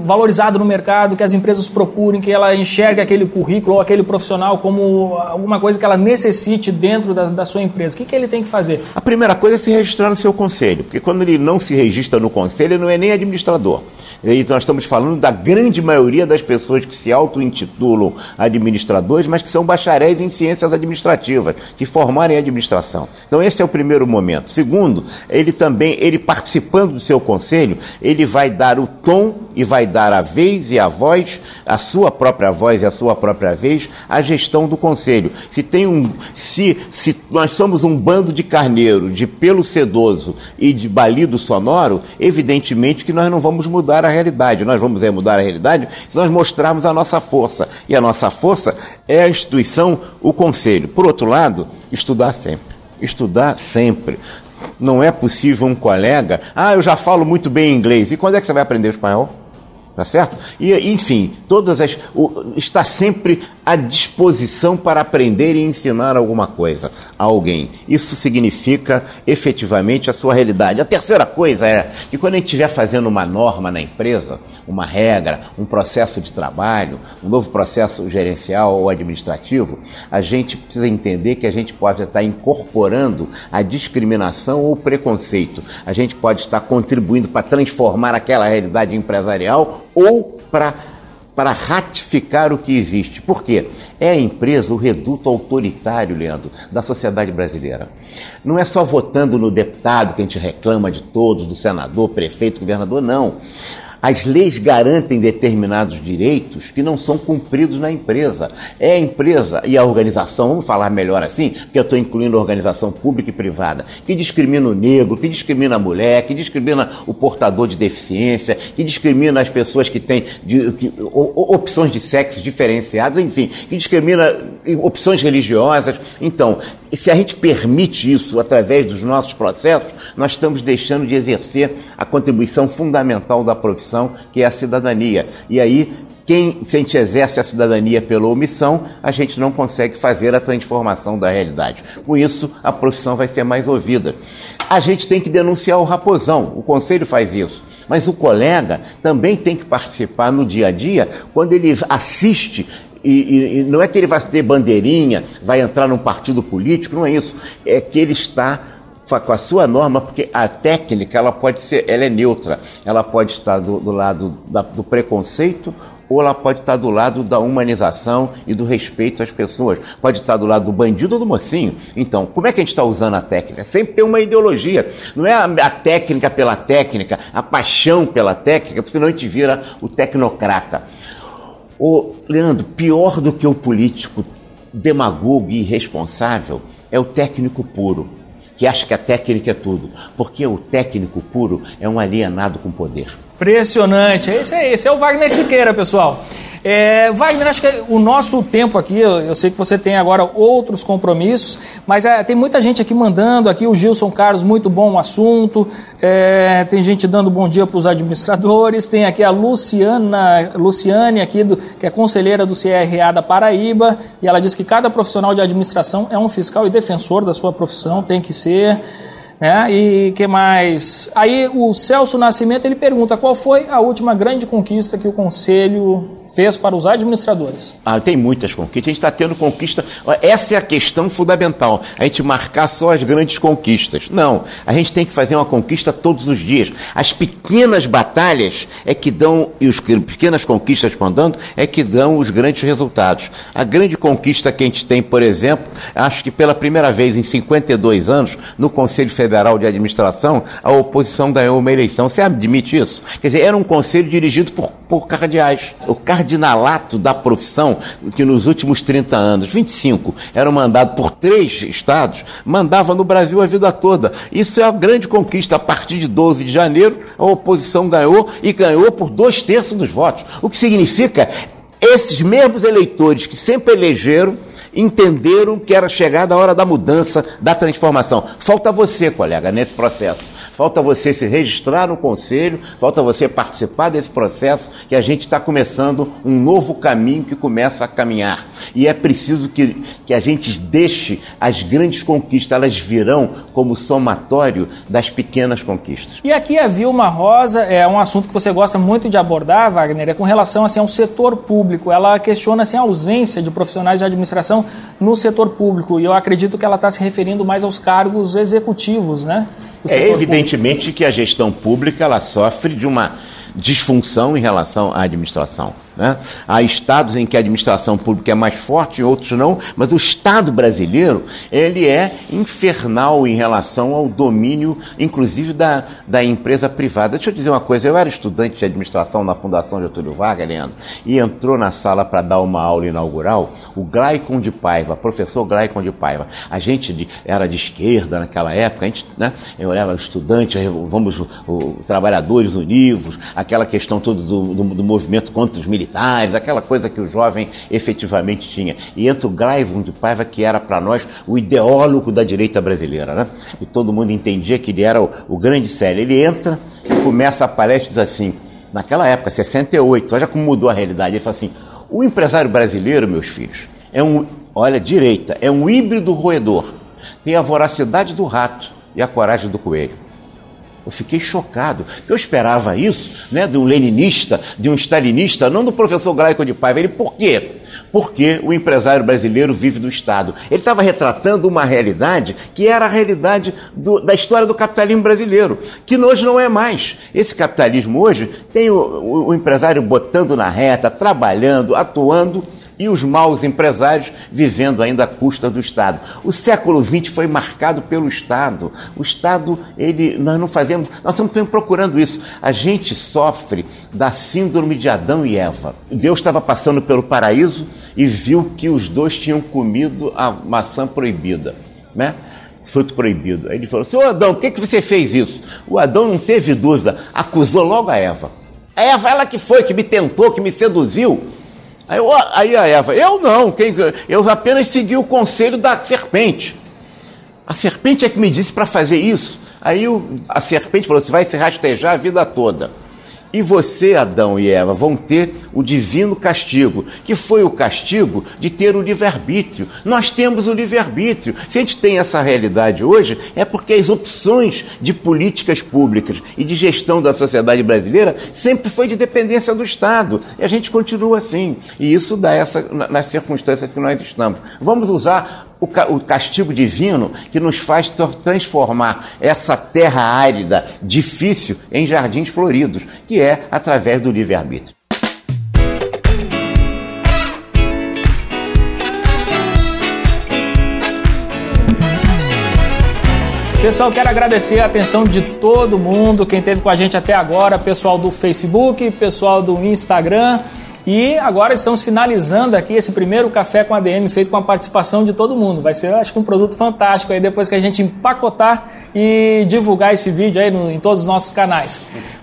valorizado no mercado, que as empresas procurem, que ela enxergue aquele currículo ou aquele profissional como alguma coisa que ela necessite dentro da, da sua empresa. O que, que ele tem que fazer? A primeira coisa é se registrar no seu conselho, porque quando ele não se registra no conselho, ele não é nem administrador. Então, nós estamos falando da grande maioria das pessoas que se auto-intitulam administradores, mas que são bacharéis em ciências administrativas, que formaram em administração. Então, esse é o primeiro momento. Segundo, ele também, ele participando do seu conselho, ele vai dar o tom e vai dar a vez e a voz, a sua própria voz e a sua própria vez, à gestão do conselho. Se tem um, se, se nós somos um bando de carneiro, de pelo sedoso e de balido sonoro, evidentemente que nós não vamos mudar a realidade. Nós vamos é, mudar a realidade se nós mostrarmos a nossa força. E a nossa força é a instituição, o conselho. Por outro lado, estudar sempre. Estudar sempre. Não é possível um colega, ah, eu já falo muito bem inglês. E quando é que você vai aprender espanhol? Tá certo? E, enfim, todas as. O, está sempre à disposição para aprender e ensinar alguma coisa a alguém. Isso significa efetivamente a sua realidade. A terceira coisa é que quando a gente estiver fazendo uma norma na empresa, uma regra, um processo de trabalho, um novo processo gerencial ou administrativo, a gente precisa entender que a gente pode estar incorporando a discriminação ou preconceito. A gente pode estar contribuindo para transformar aquela realidade empresarial ou para ratificar o que existe. Por quê? É a empresa o reduto autoritário, Leandro, da sociedade brasileira. Não é só votando no deputado que a gente reclama de todos, do senador, prefeito, governador, não. As leis garantem determinados direitos que não são cumpridos na empresa. É a empresa e a organização, vamos falar melhor assim, porque eu estou incluindo organização pública e privada, que discrimina o negro, que discrimina a mulher, que discrimina o portador de deficiência, que discrimina as pessoas que têm de, que, opções de sexo diferenciadas, enfim, que discrimina opções religiosas. Então, se a gente permite isso através dos nossos processos, nós estamos deixando de exercer a contribuição fundamental da profissão que é a cidadania. E aí, quem, se a gente exerce a cidadania pela omissão, a gente não consegue fazer a transformação da realidade. Com isso, a profissão vai ser mais ouvida. A gente tem que denunciar o raposão, o conselho faz isso. Mas o colega também tem que participar no dia a dia quando ele assiste e, e, não é que ele vai ter bandeirinha, vai entrar num partido político, não é isso. É que ele está com a sua norma, porque a técnica ela pode ser, ela é neutra, ela pode estar do, do lado da, do preconceito ou ela pode estar do lado da humanização e do respeito às pessoas. Pode estar do lado do bandido ou do mocinho. Então, como é que a gente está usando a técnica? Sempre tem uma ideologia. Não é a técnica pela técnica, a paixão pela técnica, porque senão a gente vira o tecnocrata. Ô, Leandro, pior do que o político demagogo e irresponsável é o técnico puro que acha que a técnica é tudo, porque o técnico puro é um alienado com poder. Impressionante, é esse, é o Wagner Siqueira, pessoal. É, Wagner, acho que o nosso tempo aqui, eu, eu, sei que você tem agora outros compromissos, mas é, tem muita gente aqui mandando, aqui o Gilson Carlos, muito bom assunto, é, tem gente dando bom dia para os administradores, tem aqui a Luciana, Luciane aqui, do, que é conselheira do CRA da Paraíba, e ela diz que cada profissional de administração é um fiscal e defensor da sua profissão, tem que ser... Né? E que mais? Aí o Celso Nascimento ele pergunta qual foi a última grande conquista que o Conselho fez para os administradores? Ah, tem muitas conquistas. A gente está tendo conquista. Essa é a questão fundamental. A gente marcar só as grandes conquistas. Não. A gente tem que fazer uma conquista todos os dias. As pequenas batalhas é que dão, e as pequenas conquistas mandando, é que dão os grandes resultados. A grande conquista que a gente tem, por exemplo, acho que pela primeira vez em 52 anos, no Conselho Federal de Administração, a oposição ganhou uma eleição. Você admite isso? Quer dizer, era um conselho dirigido por por cardeais. O cardinalato da profissão, que nos últimos 30 anos, 25, era mandado por três estados, mandava no Brasil a vida toda. Isso é a grande conquista. A partir de 12 de janeiro, a oposição ganhou e ganhou por dois terços dos votos. O que significa esses mesmos eleitores que sempre elegeram entenderam que era chegada a hora da mudança, da transformação. Falta você, colega, nesse processo. Falta você se registrar no conselho, falta você participar desse processo que a gente está começando um novo caminho que começa a caminhar. E é preciso que, que a gente deixe as grandes conquistas, elas virão como somatório das pequenas conquistas. E aqui a Vilma Rosa é um assunto que você gosta muito de abordar, Wagner, é com relação assim, ao setor público. Ela questiona assim, a ausência de profissionais de administração no setor público e eu acredito que ela está se referindo mais aos cargos executivos, né? É evidentemente público. que a gestão pública ela sofre de uma disfunção em relação à administração. Né? Há estados em que a administração pública é mais forte, e outros não, mas o Estado brasileiro ele é infernal em relação ao domínio, inclusive da, da empresa privada. Deixa eu dizer uma coisa, eu era estudante de administração na Fundação Getúlio Vargas, Leandro, e entrou na sala para dar uma aula inaugural o Glaicon de Paiva, professor Glaicon de Paiva. A gente de, era de esquerda naquela época, a gente, né, eu era estudante, vamos, o, o, trabalhadores univos, aquela questão toda do, do, do movimento contra os militares militares, aquela coisa que o jovem efetivamente tinha. E entra o Glaivon de Paiva, que era para nós o ideólogo da direita brasileira, né? E todo mundo entendia que ele era o, o grande sério. Ele entra e começa a palestra diz assim, naquela época, 68, olha como mudou a realidade. Ele fala assim: o empresário brasileiro, meus filhos, é um, olha, direita, é um híbrido roedor. Tem a voracidade do rato e a coragem do coelho. Eu fiquei chocado. Eu esperava isso né, de um leninista, de um stalinista, não do professor Graico de Paiva. Ele, por quê? Porque o empresário brasileiro vive do Estado. Ele estava retratando uma realidade que era a realidade do, da história do capitalismo brasileiro, que hoje não é mais. Esse capitalismo hoje tem o, o, o empresário botando na reta, trabalhando, atuando e os maus empresários vivendo ainda à custa do Estado. O século XX foi marcado pelo Estado. O Estado, ele, nós não fazemos, nós estamos procurando isso. A gente sofre da síndrome de Adão e Eva. Deus estava passando pelo paraíso e viu que os dois tinham comido a maçã proibida, né? fruto proibido. Aí ele falou: Senhor Adão, por que, que você fez isso? O Adão não teve dúvida, acusou logo a Eva. A Eva, ela que foi, que me tentou, que me seduziu. Aí, aí a Eva, eu não, quem, eu apenas segui o conselho da serpente. A serpente é que me disse para fazer isso. Aí o, a serpente falou: você vai se rastejar a vida toda. E você, Adão e Eva, vão ter o divino castigo, que foi o castigo de ter o livre-arbítrio. Nós temos o livre-arbítrio. Se a gente tem essa realidade hoje, é porque as opções de políticas públicas e de gestão da sociedade brasileira sempre foi de dependência do Estado. E a gente continua assim. E isso dá essa nas circunstâncias que nós estamos. Vamos usar o, castigo divino que nos faz transformar essa terra árida, difícil, em jardins floridos, que é através do livre-arbítrio. Pessoal, quero agradecer a atenção de todo mundo, quem esteve com a gente até agora, pessoal do Facebook, pessoal do Instagram. E agora estamos finalizando aqui esse primeiro café com ADM feito com a participação de todo mundo. Vai ser, acho que um produto fantástico aí depois que a gente empacotar e divulgar esse vídeo aí no, em todos os nossos canais.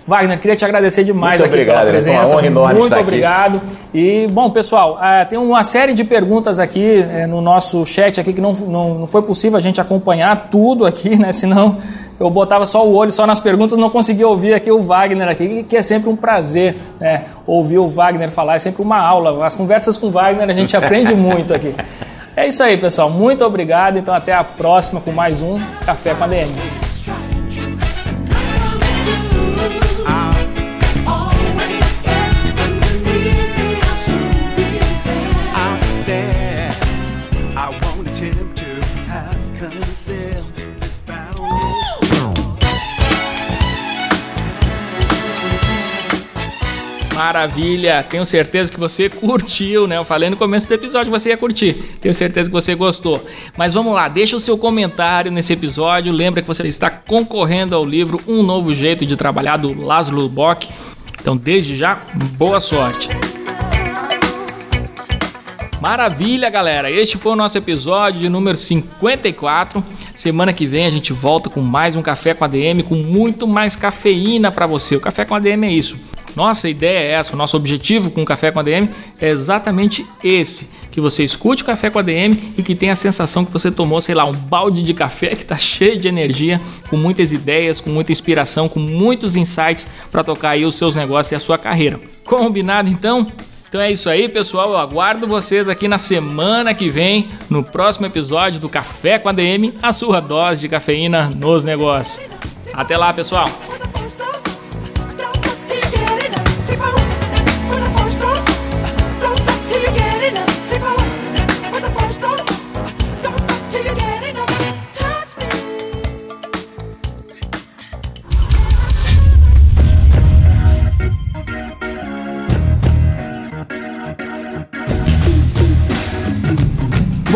Wagner, queria te agradecer demais Muito aqui obrigado, pela presença. Uma honra enorme Muito obrigado. Aqui. E, bom, pessoal, uh, tem uma série de perguntas aqui uh, no nosso chat aqui que não, não, não foi possível a gente acompanhar tudo aqui, né? Senão eu botava só o olho só nas perguntas, não conseguia ouvir aqui o Wagner aqui, que é sempre um prazer né, ouvir o Wagner falar, é sempre uma aula. As conversas com o Wagner a gente aprende muito aqui. É isso aí, pessoal. Muito obrigado. Então até a próxima com mais um Café com a DM. Maravilha! Tenho certeza que você curtiu, né? Eu falei no começo do episódio que você ia curtir. Tenho certeza que você gostou. Mas vamos lá, deixa o seu comentário nesse episódio. Lembra que você está concorrendo ao livro Um Novo Jeito de Trabalhar do Laszlo Bock Então, desde já, boa sorte. Maravilha, galera. Este foi o nosso episódio de número 54. Semana que vem a gente volta com mais um café com ADM com muito mais cafeína para você. O café com ADM é isso. Nossa ideia é essa, o nosso objetivo com o café com ADM é exatamente esse que você escute o café com ADM e que tenha a sensação que você tomou, sei lá, um balde de café que está cheio de energia, com muitas ideias, com muita inspiração, com muitos insights para tocar aí os seus negócios e a sua carreira. Combinado então? Então é isso aí, pessoal. Eu aguardo vocês aqui na semana que vem, no próximo episódio do Café com ADM, a sua dose de cafeína nos negócios. Até lá, pessoal!